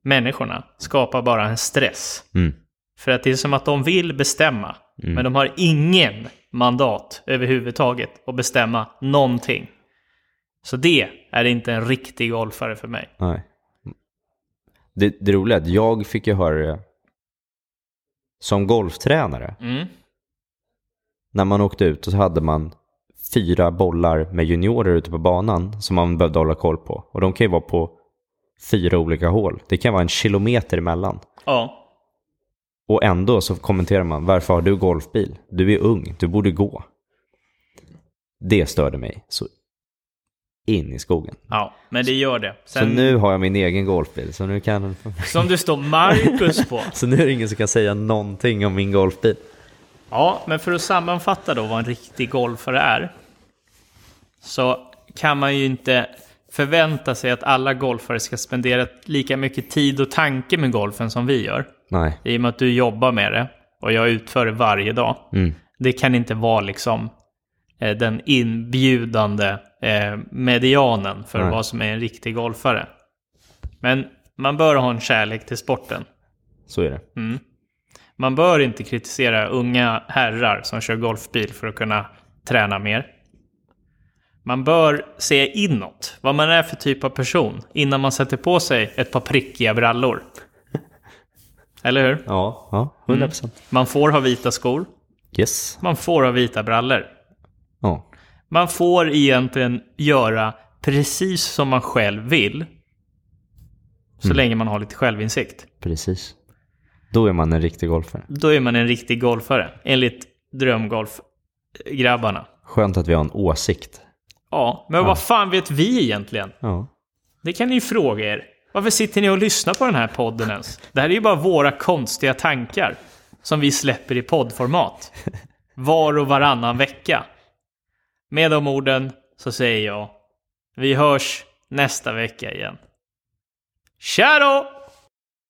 människorna skapar bara en stress. Mm. För att det är som att de vill bestämma. Men de har ingen mandat överhuvudtaget att bestämma någonting. Så det är inte en riktig golfare för mig. Nej. Det, det roliga är att jag fick ju höra det som golftränare. Mm. När man åkte ut och så hade man fyra bollar med juniorer ute på banan som man behövde hålla koll på. Och de kan ju vara på fyra olika hål. Det kan vara en kilometer emellan. Ja. Och ändå så kommenterar man, varför har du golfbil? Du är ung, du borde gå. Det störde mig så in i skogen. Ja, men det gör det. Så Sen, nu har jag min egen golfbil, så nu kan... Som det står Marcus på. *laughs* Så nu är det ingen som kan säga någonting om min golfbil. Ja, men för att sammanfatta då vad en riktig golfare är. Så kan man ju inte förvänta sig att alla golfare ska spendera lika mycket tid och tanke med golfen som vi gör. Nej. I och med att du jobbar med det och jag utför det varje dag. Mm. Det kan inte vara liksom eh, den inbjudande eh, medianen för Nej. vad som är en riktig golfare. Men man bör ha en kärlek till sporten. Så är det. Mm. Man bör inte kritisera unga herrar som kör golfbil för att kunna träna mer. Man bör se inåt, vad man är för typ av person, innan man sätter på sig ett par prickiga brallor. Eller hur? Ja, ja 100 procent. Man får ha vita skor, Yes. man får ha vita brallor. Ja, Man får egentligen göra precis som man själv vill. Så länge man har lite självinsikt. precis. Då är man en riktig golfare. Då är man en riktig golfare, enligt drömgolfgrabbarna. Skönt att vi har en åsikt. Ja, men vad fan vet vi egentligen? Ja. Det kan ni ju fråga er. Varför sitter ni och lyssnar på den här podden ens? Det här är ju bara våra konstiga tankar som vi släpper i poddformat. Var och varannan vecka. Med de orden så säger jag, vi hörs nästa vecka igen. Tja då!